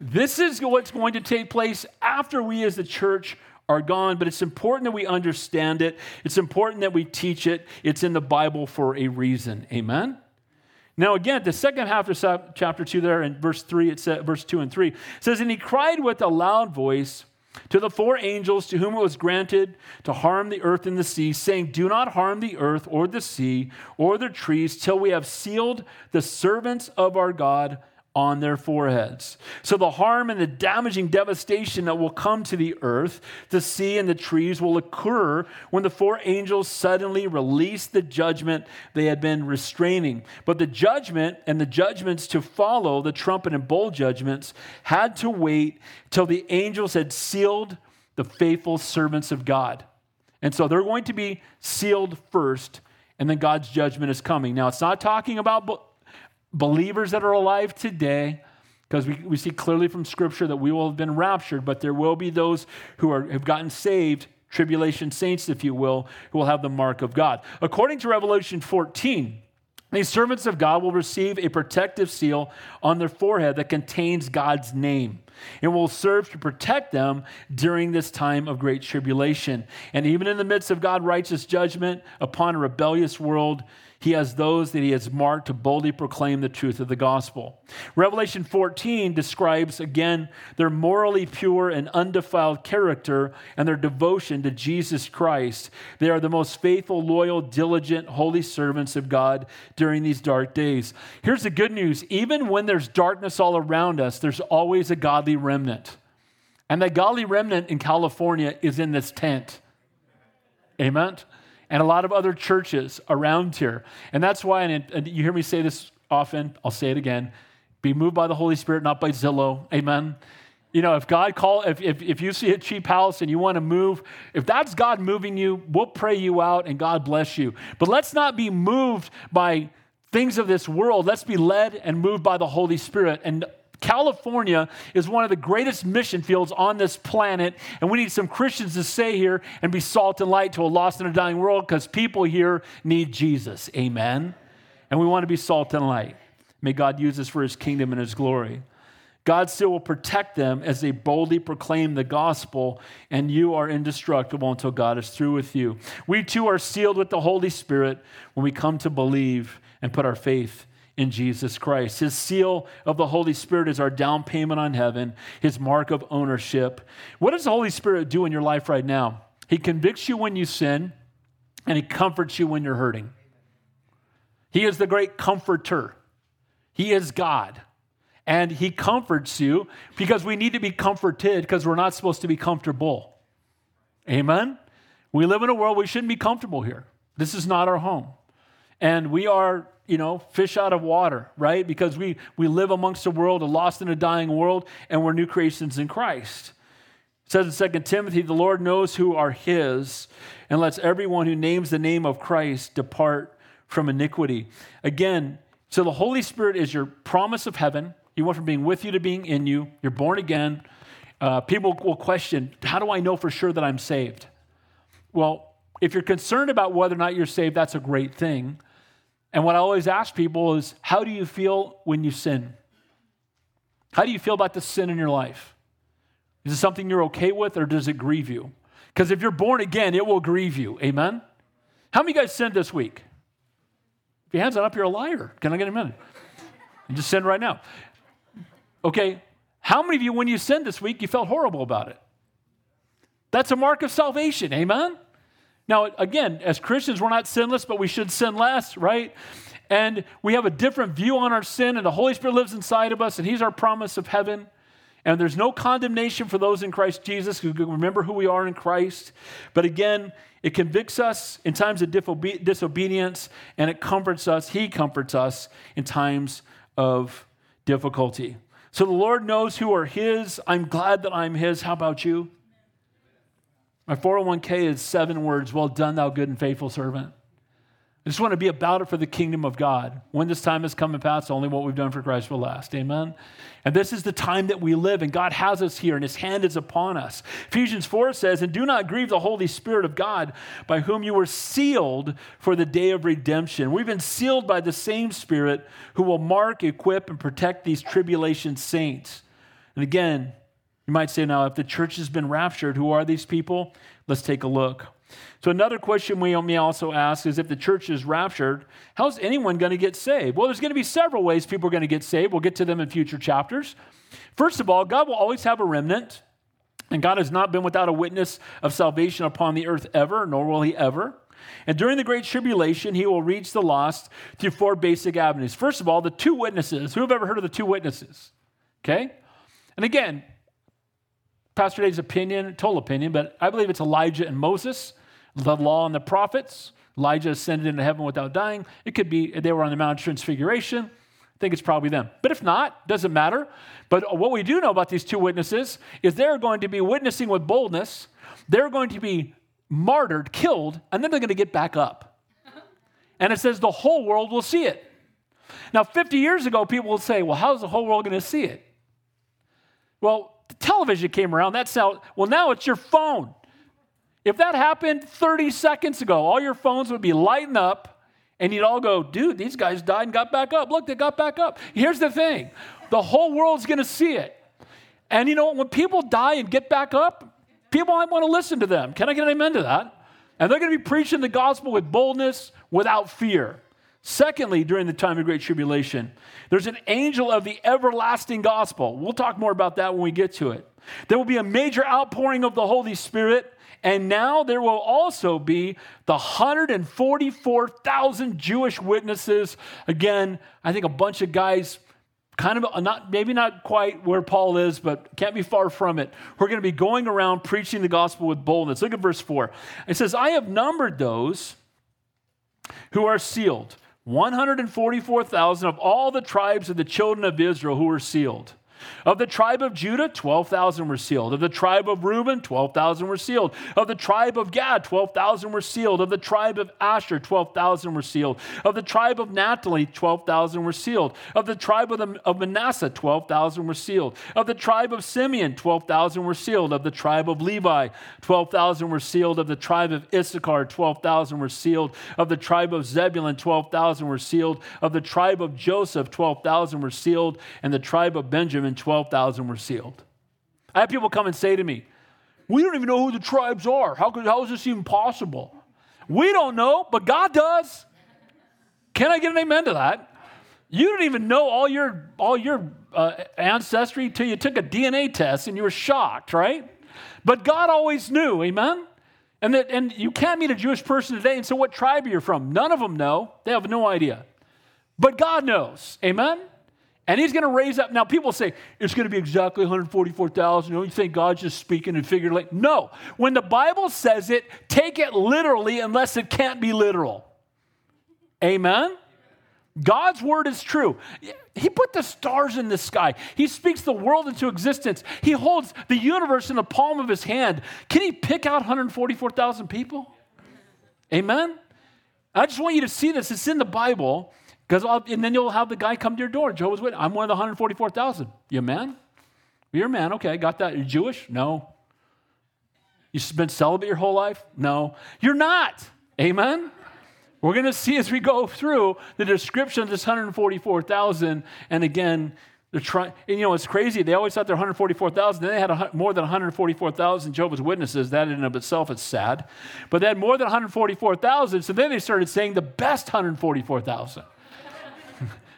This is what's going to take place after we as the church are gone, but it's important that we understand it. It's important that we teach it. It's in the Bible for a reason. Amen? Now, again, the second half of chapter 2 there in verse 3, it says, verse 2 and 3 says, And he cried with a loud voice to the four angels to whom it was granted to harm the earth and the sea, saying, Do not harm the earth or the sea or the trees till we have sealed the servants of our God on their foreheads. So the harm and the damaging devastation that will come to the earth, the sea, and the trees will occur when the four angels suddenly release the judgment they had been restraining. But the judgment and the judgments to follow, the trumpet and bowl judgments, had to wait till the angels had sealed the faithful servants of God. And so they're going to be sealed first, and then God's judgment is coming. Now, it's not talking about believers that are alive today, because we, we see clearly from Scripture that we will have been raptured, but there will be those who are, have gotten saved, tribulation saints, if you will, who will have the mark of God. According to Revelation 14, these servants of God will receive a protective seal on their forehead that contains God's name. It will serve to protect them during this time of great tribulation. And even in the midst of God's righteous judgment upon a rebellious world, he has those that he has marked to boldly proclaim the truth of the gospel. Revelation 14 describes again their morally pure and undefiled character and their devotion to Jesus Christ. They are the most faithful, loyal, diligent, holy servants of God during these dark days. Here's the good news even when there's darkness all around us, there's always a godly remnant. And that godly remnant in California is in this tent. Amen and a lot of other churches around here. And that's why, and you hear me say this often, I'll say it again be moved by the Holy Spirit, not by Zillow. Amen. You know, if God call, if, if, if you see a cheap house and you want to move, if that's God moving you, we'll pray you out and God bless you. But let's not be moved by things of this world. Let's be led and moved by the Holy Spirit. And California is one of the greatest mission fields on this planet, and we need some Christians to stay here and be salt and light to a lost and a dying world because people here need Jesus. Amen. And we want to be salt and light. May God use us for his kingdom and his glory. God still will protect them as they boldly proclaim the gospel, and you are indestructible until God is through with you. We too are sealed with the Holy Spirit when we come to believe and put our faith in Jesus Christ. His seal of the Holy Spirit is our down payment on heaven, his mark of ownership. What does the Holy Spirit do in your life right now? He convicts you when you sin, and he comforts you when you're hurting. He is the great comforter. He is God. And he comforts you because we need to be comforted because we're not supposed to be comfortable. Amen? We live in a world we shouldn't be comfortable here. This is not our home. And we are you know, fish out of water, right? Because we, we live amongst a world, a lost and a dying world, and we're new creations in Christ. It says in 2 Timothy, the Lord knows who are his, and lets everyone who names the name of Christ depart from iniquity. Again, so the Holy Spirit is your promise of heaven. you went from being with you to being in you. You're born again. Uh, people will question, how do I know for sure that I'm saved? Well, if you're concerned about whether or not you're saved, that's a great thing. And what I always ask people is, how do you feel when you sin? How do you feel about the sin in your life? Is it something you're okay with or does it grieve you? Because if you're born again, it will grieve you. Amen? How many of you guys sinned this week? If your hand's are up, you're a liar. Can I get a minute? You just sinned right now. Okay, how many of you, when you sinned this week, you felt horrible about it? That's a mark of salvation. Amen? Now, again, as Christians, we're not sinless, but we should sin less, right? And we have a different view on our sin, and the Holy Spirit lives inside of us, and He's our promise of heaven. And there's no condemnation for those in Christ Jesus who remember who we are in Christ. But again, it convicts us in times of disobedience, and it comforts us. He comforts us in times of difficulty. So the Lord knows who are His. I'm glad that I'm His. How about you? My 401k is seven words Well done, thou good and faithful servant. I just want to be about it for the kingdom of God. When this time has come and passed, only what we've done for Christ will last. Amen. And this is the time that we live, and God has us here, and His hand is upon us. Ephesians 4 says, And do not grieve the Holy Spirit of God, by whom you were sealed for the day of redemption. We've been sealed by the same Spirit who will mark, equip, and protect these tribulation saints. And again, you might say now, if the church has been raptured, who are these people? Let's take a look. So, another question we may also ask is if the church is raptured, how's anyone going to get saved? Well, there's going to be several ways people are going to get saved. We'll get to them in future chapters. First of all, God will always have a remnant, and God has not been without a witness of salvation upon the earth ever, nor will he ever. And during the Great Tribulation, he will reach the lost through four basic avenues. First of all, the two witnesses. Who have ever heard of the two witnesses? Okay? And again, Pastor Dave's opinion, total opinion, but I believe it's Elijah and Moses the law and the prophets. Elijah ascended into heaven without dying. It could be they were on the Mount of Transfiguration. I think it's probably them. But if not, doesn't matter. But what we do know about these two witnesses is they're going to be witnessing with boldness. They're going to be martyred, killed, and then they're going to get back up. And it says the whole world will see it. Now, 50 years ago, people would say, well, how's the whole world going to see it? Well, the television came around. That's how, well, now it's your phone. If that happened 30 seconds ago, all your phones would be lighting up and you'd all go, dude, these guys died and got back up. Look, they got back up. Here's the thing the whole world's going to see it. And you know, when people die and get back up, people might want to listen to them. Can I get an amen to that? And they're going to be preaching the gospel with boldness, without fear. Secondly, during the time of great tribulation, there's an angel of the everlasting gospel. We'll talk more about that when we get to it. There will be a major outpouring of the Holy Spirit and now there will also be the 144,000 Jewish witnesses. Again, I think a bunch of guys kind of uh, not maybe not quite where Paul is, but can't be far from it. We're going to be going around preaching the gospel with boldness. Look at verse 4. It says, I have numbered those who are sealed, 144,000 of all the tribes of the children of Israel who were sealed. Of the tribe of Judah, 12,000 were sealed. Of the tribe of Reuben, 12,000 were sealed. Of the tribe of Gad, 12,000 were sealed. Of the tribe of Asher, 12,000 were sealed. Of the tribe of Naphtali, 12,000 were sealed. Of the tribe of, the, of Manasseh, 12,000 were sealed. Of the tribe of Simeon, 12,000 were sealed. Of the tribe of Levi, 12,000 were sealed. Of the tribe of Issachar, 12,000 were sealed. Of the tribe of Zebulun, 12,000 were sealed. Of the tribe of Joseph, 12,000 were sealed. And the tribe of Benjamin, and 12,000 were sealed. I have people come and say to me, We don't even know who the tribes are. How, could, how is this even possible? We don't know, but God does. Can I get an amen to that? You didn't even know all your, all your uh, ancestry till you took a DNA test and you were shocked, right? But God always knew, amen? And, that, and you can't meet a Jewish person today and say, What tribe are you from? None of them know. They have no idea. But God knows, amen? And he's going to raise up. Now, people say it's going to be exactly 144,000. You, think God's just speaking and figuratively? No. When the Bible says it, take it literally unless it can't be literal. Amen? God's word is true. He put the stars in the sky. He speaks the world into existence. He holds the universe in the palm of his hand. Can he pick out 144,000 people? Amen? I just want you to see this. It's in the Bible. Because and then you'll have the guy come to your door, Jehovah's Witness. I'm one of the 144,000. You a man? You're a man. Okay, got that. You're Jewish? No. You've been celibate your whole life? No. You're not. Amen? We're going to see as we go through the description of this 144,000. And again, they're trying, and you know, it's crazy. They always thought they're 144,000. Then they had a, more than 144,000 Jehovah's Witnesses. That in and of itself is sad. But they had more than 144,000. So then they started saying the best 144,000.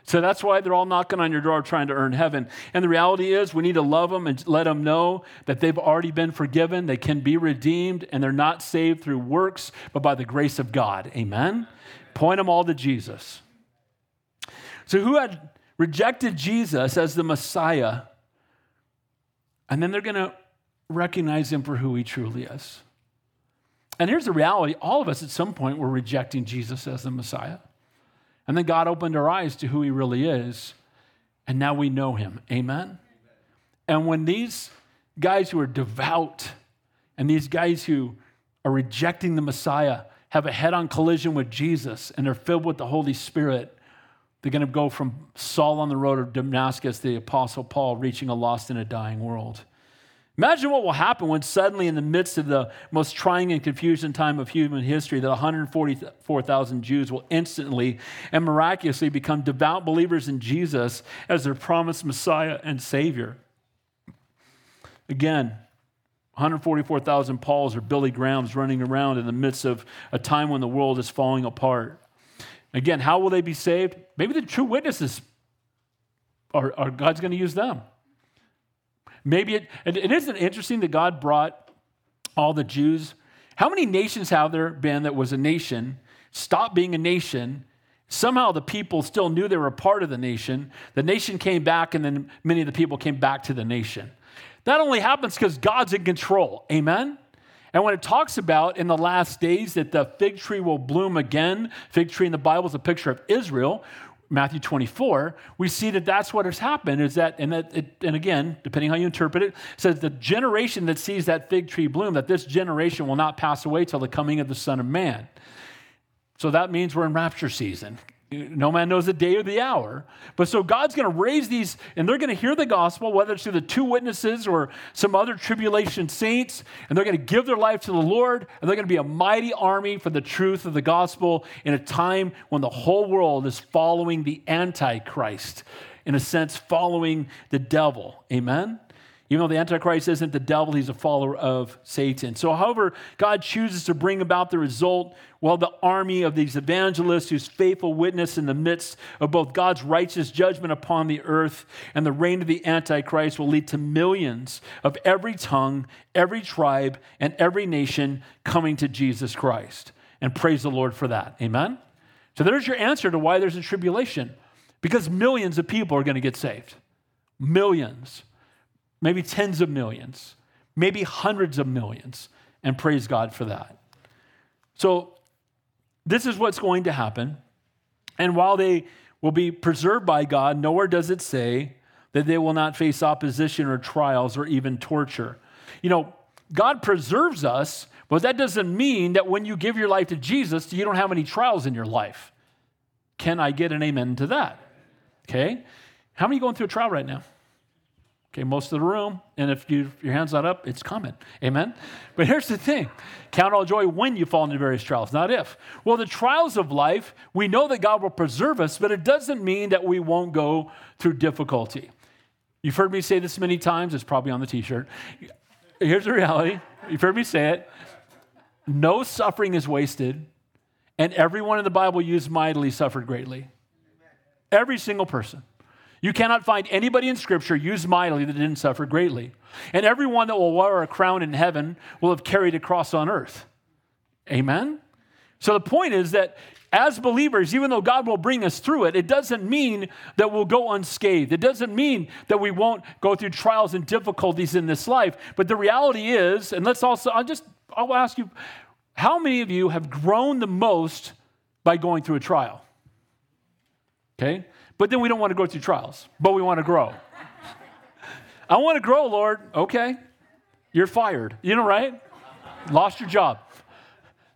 So that's why they're all knocking on your door trying to earn heaven. And the reality is, we need to love them and let them know that they've already been forgiven, they can be redeemed, and they're not saved through works, but by the grace of God. Amen? Point them all to Jesus. So, who had rejected Jesus as the Messiah, and then they're going to recognize him for who he truly is. And here's the reality all of us at some point were rejecting Jesus as the Messiah. And then God opened our eyes to who He really is. And now we know Him. Amen? And when these guys who are devout And these guys who are rejecting the Messiah have a head on collision with Jesus and they're filled with the Holy Spirit. They're going to go from Saul on the road of Damascus, the Apostle Paul reaching a lost and a dying world. Imagine what will happen when suddenly, in the midst of the most trying and confusing time of human history, that 144,000 Jews will instantly and miraculously become devout believers in Jesus as their promised Messiah and Savior. Again, 144,000 Pauls or Billy Grahams running around in the midst of a time when the world is falling apart. Again, how will they be saved? Maybe the true witnesses are, are God's going to use them. Maybe it, it isn't interesting that God brought all the Jews. How many nations have there been that was a nation, stopped being a nation? Somehow the people still knew they were a part of the nation. The nation came back, and then many of the people came back to the nation. That only happens because God's in control. Amen? And when it talks about in the last days that the fig tree will bloom again, fig tree in the Bible is a picture of Israel. Matthew 24, we see that that's what has happened is that, and, that it, and again, depending how you interpret it, says the generation that sees that fig tree bloom, that this generation will not pass away till the coming of the Son of Man. So that means we're in rapture season. No man knows the day or the hour. But so God's going to raise these, and they're going to hear the gospel, whether it's through the two witnesses or some other tribulation saints, and they're going to give their life to the Lord, and they're going to be a mighty army for the truth of the gospel in a time when the whole world is following the Antichrist, in a sense, following the devil. Amen? Even though the Antichrist isn't the devil, he's a follower of Satan. So, however, God chooses to bring about the result, well, the army of these evangelists whose faithful witness in the midst of both God's righteous judgment upon the earth and the reign of the Antichrist will lead to millions of every tongue, every tribe, and every nation coming to Jesus Christ. And praise the Lord for that. Amen? So, there's your answer to why there's a tribulation because millions of people are going to get saved. Millions maybe tens of millions, maybe hundreds of millions, and praise God for that. So, this is what's going to happen. And while they will be preserved by God, nowhere does it say that they will not face opposition or trials or even torture. You know, God preserves us, but that doesn't mean that when you give your life to Jesus, you don't have any trials in your life. Can I get an amen to that? Okay? How many going through a trial right now? Okay, most of the room, and if you, your hand's not up, it's coming. Amen? But here's the thing count all joy when you fall into various trials, not if. Well, the trials of life, we know that God will preserve us, but it doesn't mean that we won't go through difficulty. You've heard me say this many times, it's probably on the t shirt. Here's the reality you've heard me say it no suffering is wasted, and everyone in the Bible used mightily suffered greatly. Every single person. You cannot find anybody in Scripture used mightily that didn't suffer greatly. And everyone that will wear a crown in heaven will have carried a cross on earth. Amen? So the point is that as believers, even though God will bring us through it, it doesn't mean that we'll go unscathed. It doesn't mean that we won't go through trials and difficulties in this life. But the reality is, and let's also, I'll just, I'll ask you, how many of you have grown the most by going through a trial? Okay? But then we don't want to go through trials, but we want to grow. I want to grow, Lord. Okay. You're fired. You know, right? Lost your job.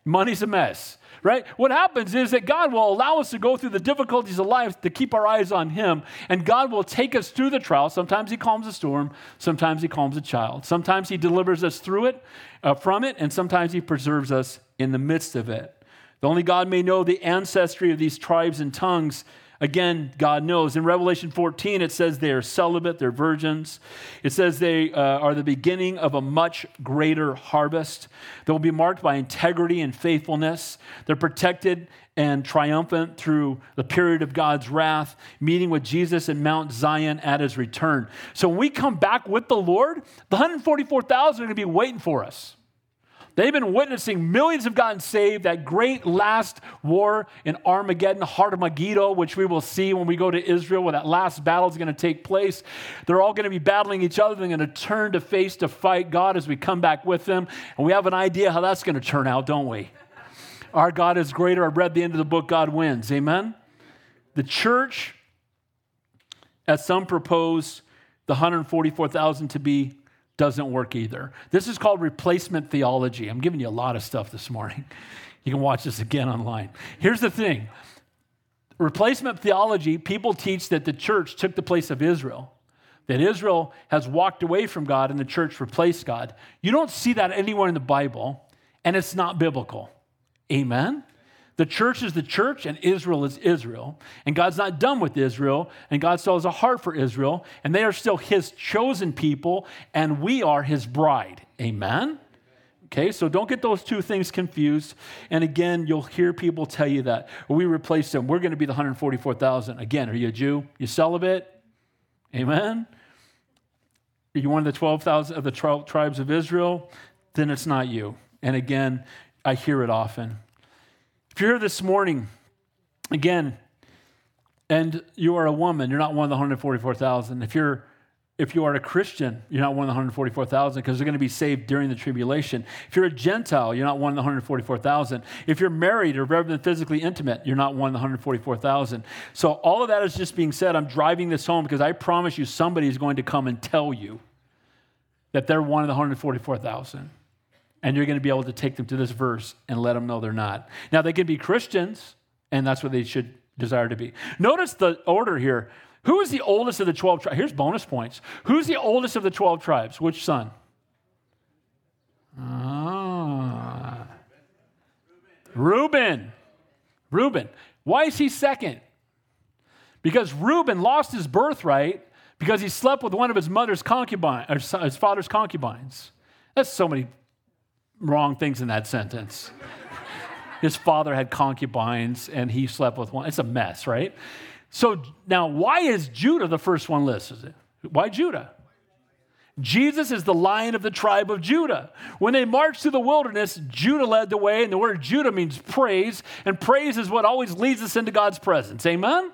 Money's a mess, right? What happens is that God will allow us to go through the difficulties of life to keep our eyes on Him, and God will take us through the trial. Sometimes He calms a storm, sometimes He calms a child. Sometimes He delivers us through it, uh, from it, and sometimes He preserves us in the midst of it. The only God may know the ancestry of these tribes and tongues Again, God knows. In Revelation 14, it says they are celibate, they're virgins. It says they uh, are the beginning of a much greater harvest. They will be marked by integrity and faithfulness. They're protected and triumphant through the period of God's wrath, meeting with Jesus in Mount Zion at his return. So when we come back with the Lord, the 144,000 are going to be waiting for us. They've been witnessing millions have gotten saved. That great last war in Armageddon, Heart of Megiddo, which we will see when we go to Israel, where that last battle is going to take place. They're all going to be battling each other. They're going to turn to face to fight God as we come back with them. And we have an idea how that's going to turn out, don't we? Our God is greater. I read the end of the book, God wins. Amen? The church, as some propose, the 144,000 to be doesn't work either. This is called replacement theology. I'm giving you a lot of stuff this morning. You can watch this again online. Here's the thing replacement theology, people teach that the church took the place of Israel, that Israel has walked away from God and the church replaced God. You don't see that anywhere in the Bible, and it's not biblical. Amen? The church is the church and Israel is Israel. And God's not done with Israel, and God still has a heart for Israel, and they are still his chosen people, and we are his bride. Amen? Okay, so don't get those two things confused. And again, you'll hear people tell you that we replace them. We're going to be the 144,000. Again, are you a Jew? You celibate? Amen? Are you one of the 12,000 of the tribes of Israel? Then it's not you. And again, I hear it often. If you're here this morning, again, and you are a woman, you're not one of the 144,000. If you're if you are a Christian, you're not one of the 144,000 because they're going to be saved during the tribulation. If you're a Gentile, you're not one of the 144,000. If you're married or rather than physically intimate, you're not one of the 144,000. So all of that is just being said. I'm driving this home because I promise you somebody is going to come and tell you that they're one of the 144,000 and you're going to be able to take them to this verse and let them know they're not. Now, they can be Christians, and that's what they should desire to be. Notice the order here. Who is the oldest of the 12 tribes? Here's bonus points. Who's the oldest of the 12 tribes? Which son? Ah. Reuben. Reuben. Why is he second? Because Reuben lost his birthright because he slept with one of his mother's concubines, or his father's concubines. That's so many wrong things in that sentence. His father had concubines and he slept with one. It's a mess, right? So now, why is Judah the first one listed? Why Judah? Jesus is the lion of the tribe of Judah. When they marched through the wilderness, Judah led the way, and the word Judah means praise, and praise is what always leads us into God's presence. Amen?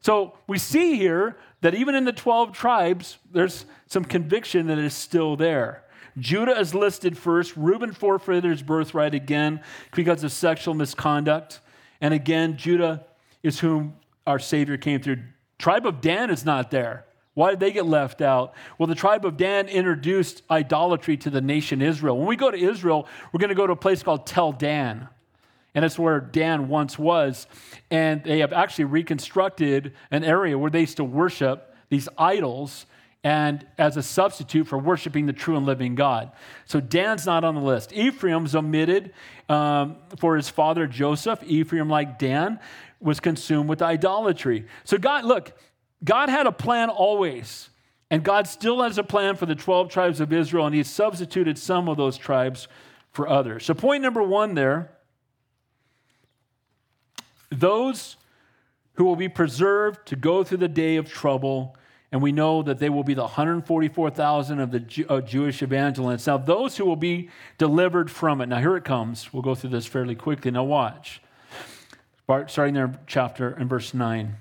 So we see here that even in the 12 tribes, there's some conviction that is still there. Judah is listed first. Reuben forfeited his birthright again because of sexual misconduct. And again, Judah is whom our Savior came through. Tribe of Dan is not there. Why did they get left out? Well, the tribe of Dan introduced idolatry to the nation Israel. When we go to Israel, we're going to go to a place called Tel Dan. And it's where Dan once was. And they have actually reconstructed an area where they used to worship these idols and as a substitute for worshiping the true and living God. So Dan's not on the list. Ephraim's omitted um, for his father Joseph. Ephraim, like Dan, was consumed with idolatry. So God, look, God had a plan always. And God still has a plan for the 12 tribes of Israel, and He substituted some of those tribes for others. So, point number one there those who will be preserved to go through the day of trouble and we know that they will be the 144,000 of the Jew, uh, Jewish evangelists. Now, those who will be delivered from it. Now, here it comes. We'll go through this fairly quickly. Now, watch. Starting there, chapter and verse 9.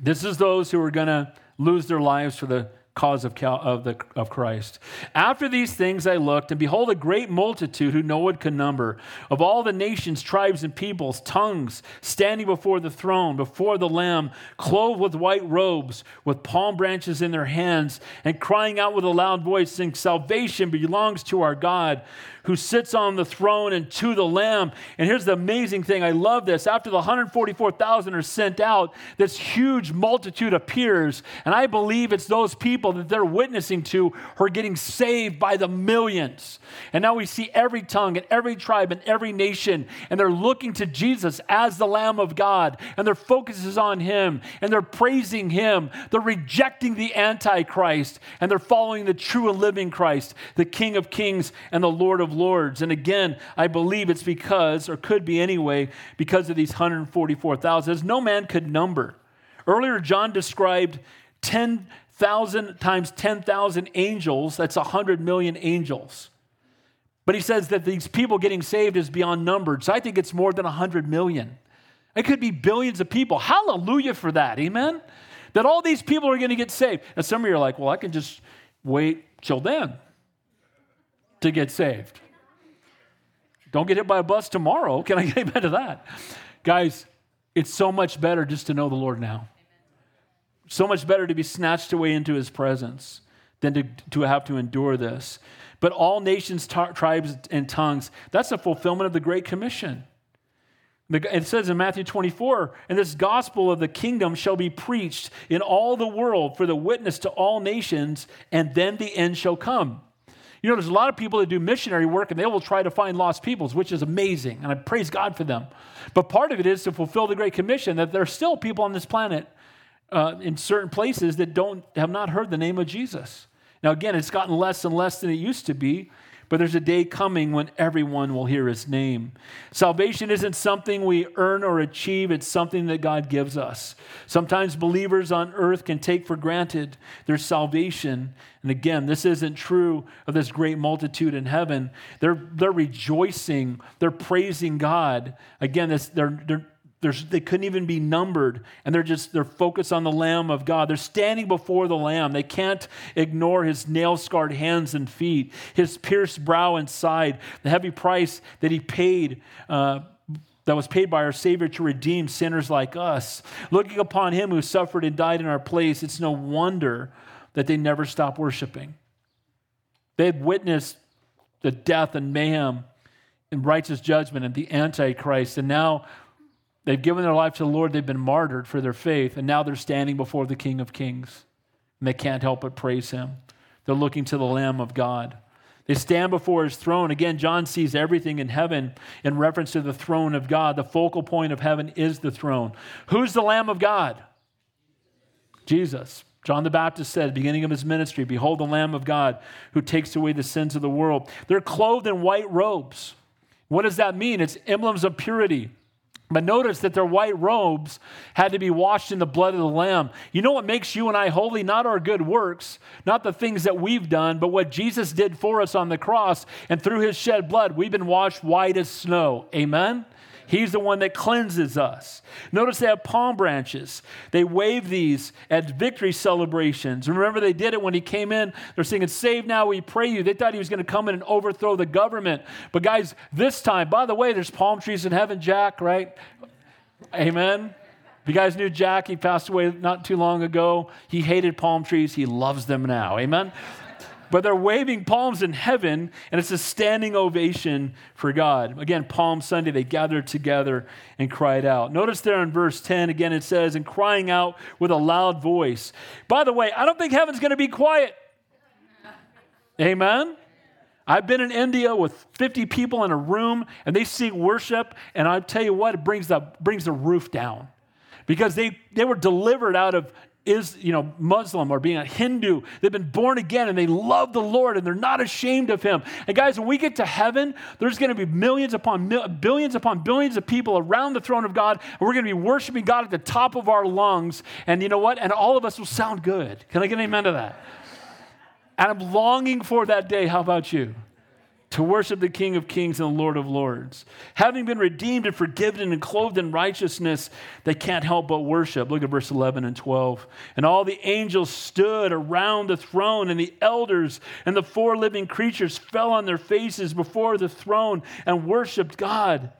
This is those who are going to lose their lives for the cause of, of, the, of Christ. After these things I looked, and behold, a great multitude who no one could number, of all the nations, tribes, and peoples, tongues, standing before the throne, before the Lamb, clothed with white robes, with palm branches in their hands, and crying out with a loud voice, saying, Salvation belongs to our God who sits on the throne and to the Lamb. And here's the amazing thing I love this. After the 144,000 are sent out, this huge multitude appears. And I believe it's those people that they're witnessing to who are getting saved by the millions. And now we see every tongue and every tribe and every nation, and they're looking to Jesus as the Lamb of God, and their focus is on Him, and they're praising Him. They're rejecting the Antichrist, and they're following the true and living Christ, the King of Kings and the Lord of lords. And again, I believe it's because, or could be anyway, because of these 144,000, as no man could number. Earlier, John described 10,000 times 10,000 angels. That's 100 million angels. But he says that these people getting saved is beyond numbered. So I think it's more than 100 million. It could be billions of people. Hallelujah for that. Amen? That all these people are going to get saved. And some of you are like, well, I can just wait till then to get saved. Don't get hit by a bus tomorrow. Can I get amen to that? Guys, it's so much better just to know the Lord now. So much better to be snatched away into his presence than to, to have to endure this. But all nations, tribes, and tongues, that's a fulfillment of the Great Commission. It says in Matthew 24, and this gospel of the kingdom shall be preached in all the world for the witness to all nations, and then the end shall come. You know, there's a lot of people that do missionary work and they will try to find lost peoples, which is amazing, and I praise God for them. But part of it is to fulfill the Great Commission that there are still people on this planet uh, in certain places that don't have not heard the name of Jesus. Now, again, it's gotten less and less than it used to be, but there's a day coming when everyone will hear his name. Salvation isn't something we earn or achieve, it's something that God gives us. Sometimes believers on earth can take for granted their salvation. And again, this isn't true of this great multitude in heaven. They're, they're rejoicing, they're praising God. Again, they're, they're they couldn't even be numbered, and they're just they're focused on the Lamb of God. They're standing before the Lamb. They can't ignore his nail-scarred hands and feet, his pierced brow and side, the heavy price that he paid. Uh, that was paid by our Savior to redeem sinners like us. Looking upon him who suffered and died in our place, it's no wonder that they never stop worshiping. They had witnessed the death and mayhem and righteous judgment and the Antichrist, and now They've given their life to the Lord, they've been martyred for their faith, and now they're standing before the King of Kings. And they can't help but praise him. They're looking to the Lamb of God. They stand before his throne. Again, John sees everything in heaven in reference to the throne of God. The focal point of heaven is the throne. Who's the Lamb of God? Jesus. John the Baptist said beginning of his ministry, Behold the Lamb of God who takes away the sins of the world. They're clothed in white robes. What does that mean? It's emblems of purity. But notice that their white robes had to be washed in the blood of the Lamb. You know what makes you and I holy? Not our good works, not the things that we've done, but what Jesus did for us on the cross. And through his shed blood, we've been washed white as snow. Amen? He's the one that cleanses us. Notice they have palm branches. They wave these at victory celebrations. Remember, they did it when he came in. They're singing, Save now, we pray you. They thought he was going to come in and overthrow the government. But, guys, this time, by the way, there's palm trees in heaven, Jack, right? Amen. If you guys knew Jack, he passed away not too long ago. He hated palm trees. He loves them now. Amen but they're waving palms in heaven, and it's a standing ovation for God. Again, Palm Sunday, they gathered together and cried out. Notice there in verse 10, again, it says, and crying out with a loud voice. By the way, I don't think heaven's going to be quiet. Amen? I've been in India with 50 people in a room, and they sing worship, and I tell you what, it brings the, brings the roof down because they, they were delivered out of is, you know, Muslim or being a Hindu. They've been born again and they love the Lord and they're not ashamed of him. And guys, when we get to heaven, there's going to be millions upon mil- billions upon billions of people around the throne of God, and we're going to be worshiping God at the top of our lungs. And you know what? And all of us will sound good. Can I get an amen to that? And I'm longing for that day. How about you? To worship the King of Kings and the Lord of Lords. Having been redeemed and forgiven and clothed in righteousness, they can't help but worship. Look at verse 11 and 12. And all the angels stood around the throne, and the elders and the four living creatures fell on their faces before the throne and worshiped God.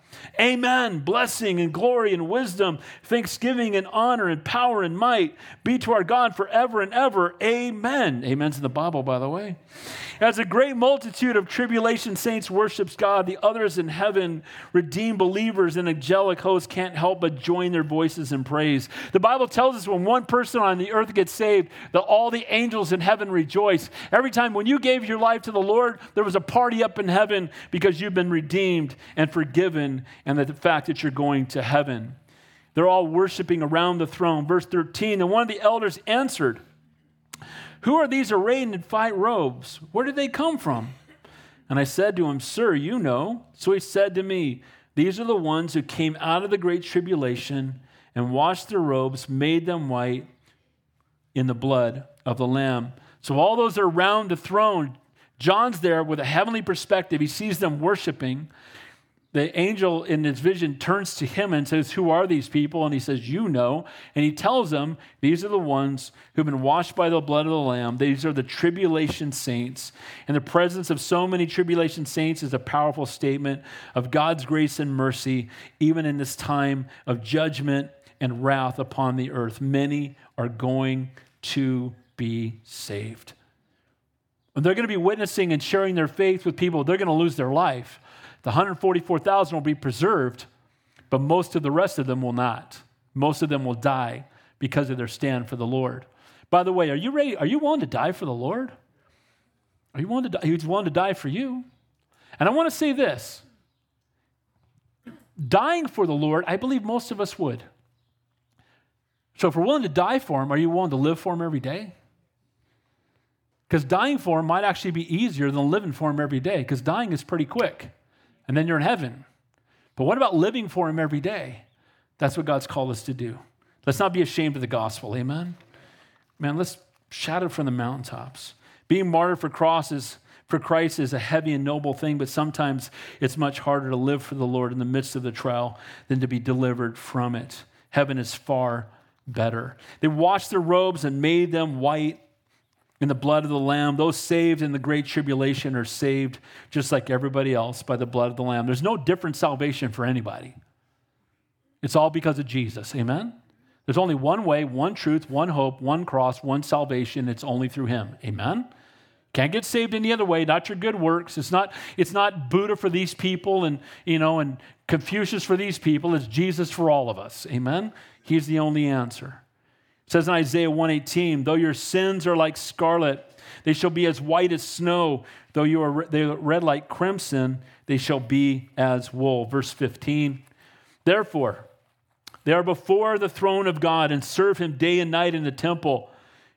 Amen. Blessing and glory and wisdom, thanksgiving and honor and power and might be to our God forever and ever. Amen. Amen's in the Bible, by the way. As a great multitude of tribulation saints worships God, the others in heaven, redeemed believers and angelic hosts can't help but join their voices in praise. The Bible tells us when one person on the earth gets saved, that all the angels in heaven rejoice. Every time when you gave your life to the Lord, there was a party up in heaven because you've been redeemed and forgiven, and the fact that you're going to heaven. They're all worshiping around the throne. Verse 13, and one of the elders answered, who are these arrayed in white robes? Where did they come from? And I said to him, Sir, you know. So he said to me, These are the ones who came out of the great tribulation and washed their robes, made them white in the blood of the Lamb. So all those are around the throne. John's there with a heavenly perspective. He sees them worshiping the angel in his vision turns to him and says, Who are these people? And he says, You know. And he tells them, These are the ones who've been washed by the blood of the Lamb. These are the tribulation saints. And the presence of so many tribulation saints is a powerful statement of God's grace and mercy, even in this time of judgment and wrath upon the earth. Many are going to be saved. When they're going to be witnessing and sharing their faith with people, they're going to lose their life. The 144,000 will be preserved, but most of the rest of them will not. Most of them will die because of their stand for the Lord. By the way, are you ready? Are you willing to die for the Lord? Are you willing to die? He's willing to die for you. And I want to say this dying for the Lord, I believe most of us would. So if we're willing to die for him, are you willing to live for him every day? Because dying for him might actually be easier than living for him every day, because dying is pretty quick, and then you're in heaven. But what about living for him every day? That's what God's called us to do. Let's not be ashamed of the gospel, amen? Man, let's shout it from the mountaintops. Being martyred for crosses for Christ is a heavy and noble thing, but sometimes it's much harder to live for the Lord in the midst of the trial than to be delivered from it. Heaven is far better. They washed their robes and made them white in the blood of the Lamb. Those saved in the great tribulation are saved just like everybody else by the blood of the Lamb. There's no different salvation for anybody. It's all because of Jesus. Amen? There's only one way, one truth, one hope, one cross, one salvation. It's only through Him. Amen? Can't get saved any other way, not your good works. It's not, it's not Buddha for these people and, you know, and Confucius for these people. It's Jesus for all of us. Amen? He's the only answer. It says in Isaiah 118, though your sins are like scarlet, they shall be as white as snow. Though you are they are red like crimson, they shall be as wool. Verse 15. Therefore, they are before the throne of God and serve him day and night in the temple,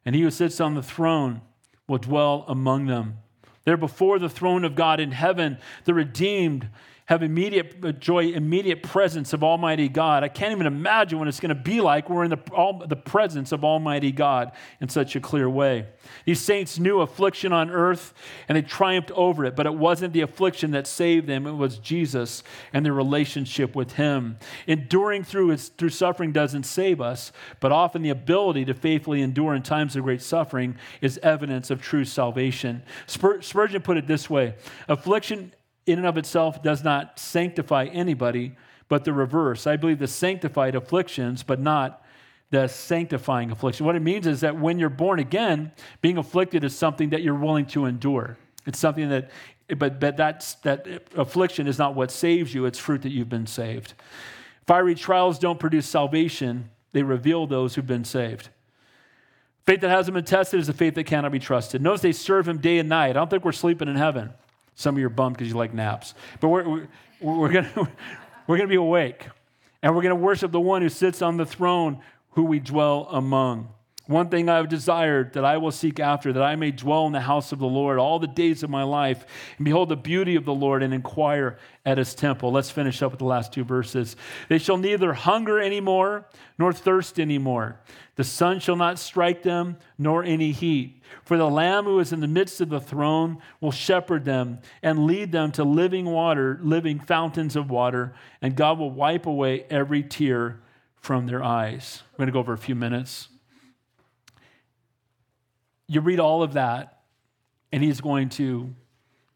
and he who sits on the throne will dwell among them. They're before the throne of God in heaven, the redeemed have immediate uh, joy, immediate presence of Almighty God. I can't even imagine what it's going to be like. We're in the, all, the presence of Almighty God in such a clear way. These saints knew affliction on earth and they triumphed over it, but it wasn't the affliction that saved them, it was Jesus and their relationship with Him. Enduring through, through suffering doesn't save us, but often the ability to faithfully endure in times of great suffering is evidence of true salvation. Spur, Spurgeon put it this way affliction in and of itself does not sanctify anybody, but the reverse. I believe the sanctified afflictions, but not the sanctifying affliction. What it means is that when you're born again, being afflicted is something that you're willing to endure. It's something that, but, but that's, that affliction is not what saves you, it's fruit that you've been saved. Fiery trials don't produce salvation, they reveal those who've been saved. Faith that hasn't been tested is a faith that cannot be trusted. Notice they serve him day and night. I don't think we're sleeping in heaven. Some of you are bummed because you like naps. But we're, we're, we're going we're to be awake. And we're going to worship the one who sits on the throne, who we dwell among. One thing I have desired that I will seek after, that I may dwell in the house of the Lord all the days of my life, and behold the beauty of the Lord, and inquire at his temple. Let's finish up with the last two verses. They shall neither hunger anymore, nor thirst anymore. The sun shall not strike them, nor any heat. For the Lamb who is in the midst of the throne will shepherd them and lead them to living water, living fountains of water, and God will wipe away every tear from their eyes. We're going to go over a few minutes you read all of that, and he's going to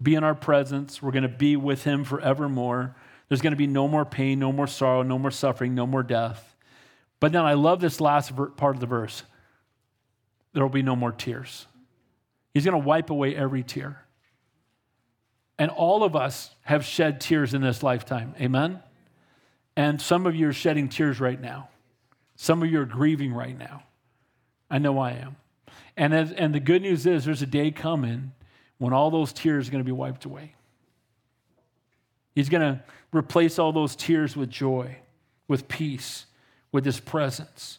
be in our presence. We're going to be with him forevermore. There's going to be no more pain, no more sorrow, no more suffering, no more death. But then I love this last part of the verse there will be no more tears. He's going to wipe away every tear. And all of us have shed tears in this lifetime. Amen? And some of you are shedding tears right now. Some of you are grieving right now. I know I am. And, as, and the good news is there's a day coming when all those tears are going to be wiped away. He's going to replace all those tears with joy, with peace, with his presence.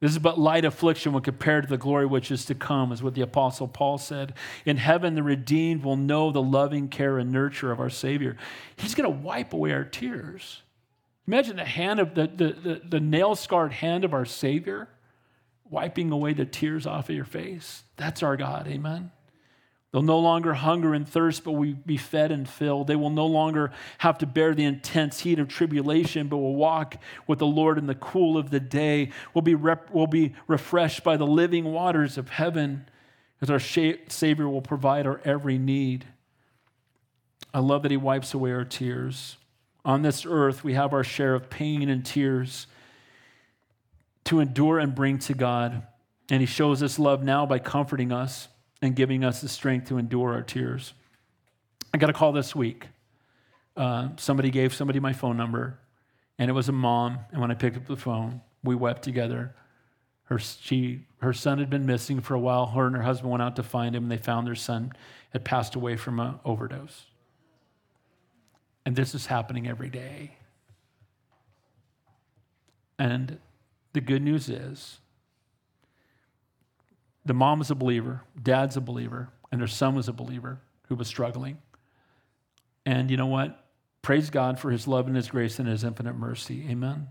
This is but light affliction when compared to the glory which is to come, is what the Apostle Paul said. In heaven, the redeemed will know the loving care and nurture of our Savior. He's going to wipe away our tears. Imagine the hand of the, the, the, the nail scarred hand of our Savior wiping away the tears off of your face. That's our God, amen. They'll no longer hunger and thirst, but will be fed and filled. They will no longer have to bear the intense heat of tribulation, but will walk with the Lord in the cool of the day. Will be, rep- will be refreshed by the living waters of heaven, as our Savior will provide our every need. I love that He wipes away our tears. On this earth, we have our share of pain and tears to endure and bring to God. And he shows us love now by comforting us and giving us the strength to endure our tears. I got a call this week. Uh, somebody gave somebody my phone number, and it was a mom. And when I picked up the phone, we wept together. Her, she, her son had been missing for a while. Her and her husband went out to find him, and they found their son had passed away from an overdose. And this is happening every day. And the good news is the mom is a believer, dad's a believer, and their son was a believer who was struggling. And you know what? Praise God for his love and his grace and his infinite mercy. Amen.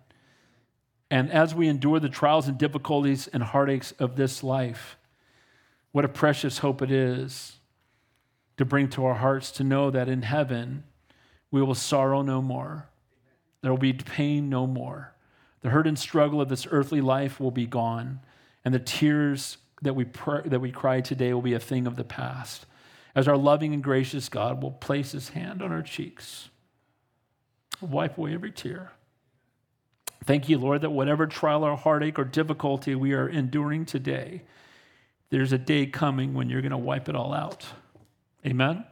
And as we endure the trials and difficulties and heartaches of this life, what a precious hope it is to bring to our hearts to know that in heaven we will sorrow no more. There will be pain no more. The hurt and struggle of this earthly life will be gone, and the tears that we, that we cry today will be a thing of the past. As our loving and gracious God will place his hand on our cheeks, wipe away every tear. Thank you, Lord, that whatever trial or heartache or difficulty we are enduring today, there's a day coming when you're going to wipe it all out. Amen?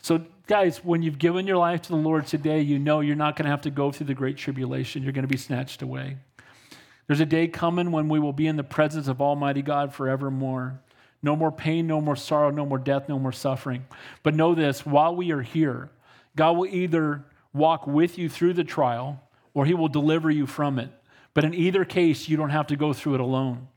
So, guys, when you've given your life to the Lord today, you know you're not going to have to go through the great tribulation. You're going to be snatched away. There's a day coming when we will be in the presence of Almighty God forevermore. No more pain, no more sorrow, no more death, no more suffering. But know this while we are here, God will either walk with you through the trial or he will deliver you from it. But in either case, you don't have to go through it alone.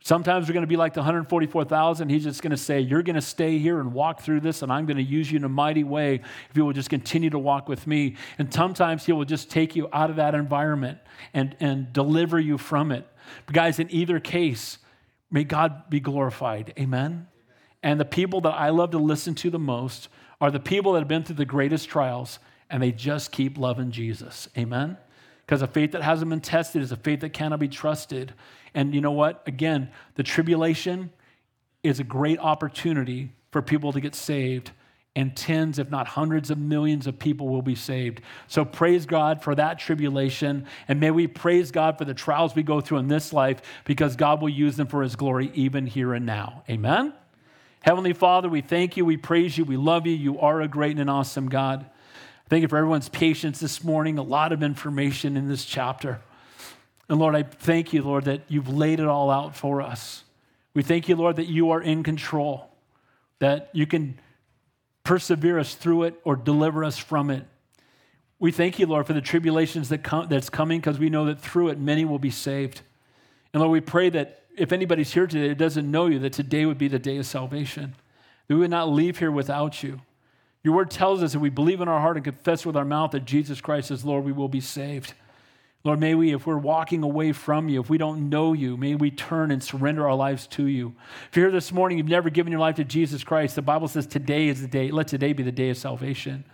Sometimes we're going to be like the 144,000. He's just going to say, You're going to stay here and walk through this, and I'm going to use you in a mighty way if you will just continue to walk with me. And sometimes He will just take you out of that environment and, and deliver you from it. But guys, in either case, may God be glorified. Amen? And the people that I love to listen to the most are the people that have been through the greatest trials and they just keep loving Jesus. Amen? Because a faith that hasn't been tested is a faith that cannot be trusted. And you know what? Again, the tribulation is a great opportunity for people to get saved, and tens, if not hundreds of millions of people will be saved. So praise God for that tribulation, and may we praise God for the trials we go through in this life because God will use them for His glory even here and now. Amen? Heavenly Father, we thank you, we praise you, we love you. You are a great and an awesome God. Thank you for everyone's patience this morning. A lot of information in this chapter. And Lord, I thank you, Lord, that you've laid it all out for us. We thank you, Lord, that you are in control, that you can persevere us through it or deliver us from it. We thank you, Lord, for the tribulations that come, that's coming because we know that through it many will be saved. And Lord, we pray that if anybody's here today that doesn't know you, that today would be the day of salvation. That we would not leave here without you. Your word tells us that we believe in our heart and confess with our mouth that Jesus Christ is Lord, we will be saved. Lord, may we, if we're walking away from you, if we don't know you, may we turn and surrender our lives to you. If you're here this morning, you've never given your life to Jesus Christ, the Bible says today is the day. Let today be the day of salvation.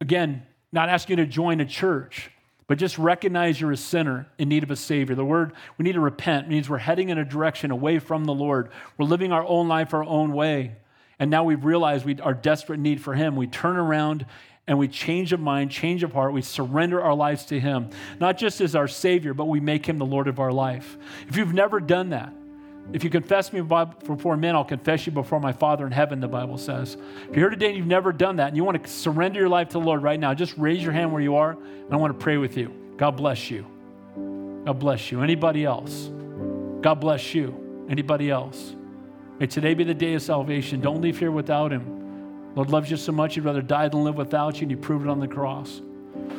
Again, not asking you to join a church, but just recognize you're a sinner in need of a Savior. The word we need to repent means we're heading in a direction away from the Lord. We're living our own life our own way. And now we've realized we are desperate need for Him. We turn around and we change of mind, change of heart. We surrender our lives to Him, not just as our Savior, but we make Him the Lord of our life. If you've never done that, if you confess me before men, I'll confess you before my Father in heaven, the Bible says. If you're here today and you've never done that and you want to surrender your life to the Lord right now, just raise your hand where you are and I want to pray with you. God bless you. God bless you. Anybody else? God bless you. Anybody else? May today be the day of salvation. Don't leave here without Him. Lord loves you so much, He'd rather die than live without you, and He proved it on the cross.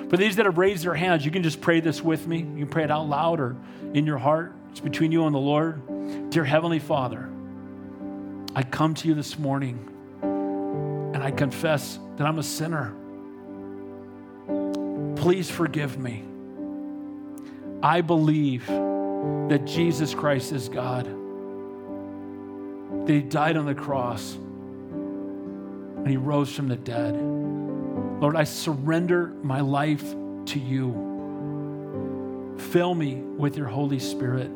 For these that have raised their hands, you can just pray this with me. You can pray it out loud or in your heart. It's between you and the Lord. Dear Heavenly Father, I come to you this morning and I confess that I'm a sinner. Please forgive me. I believe that Jesus Christ is God, that He died on the cross and he rose from the dead. Lord, I surrender my life to you. Fill me with your Holy Spirit.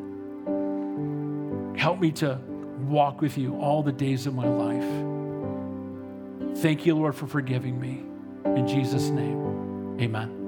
Help me to walk with you all the days of my life. Thank you, Lord, for forgiving me. In Jesus' name, amen.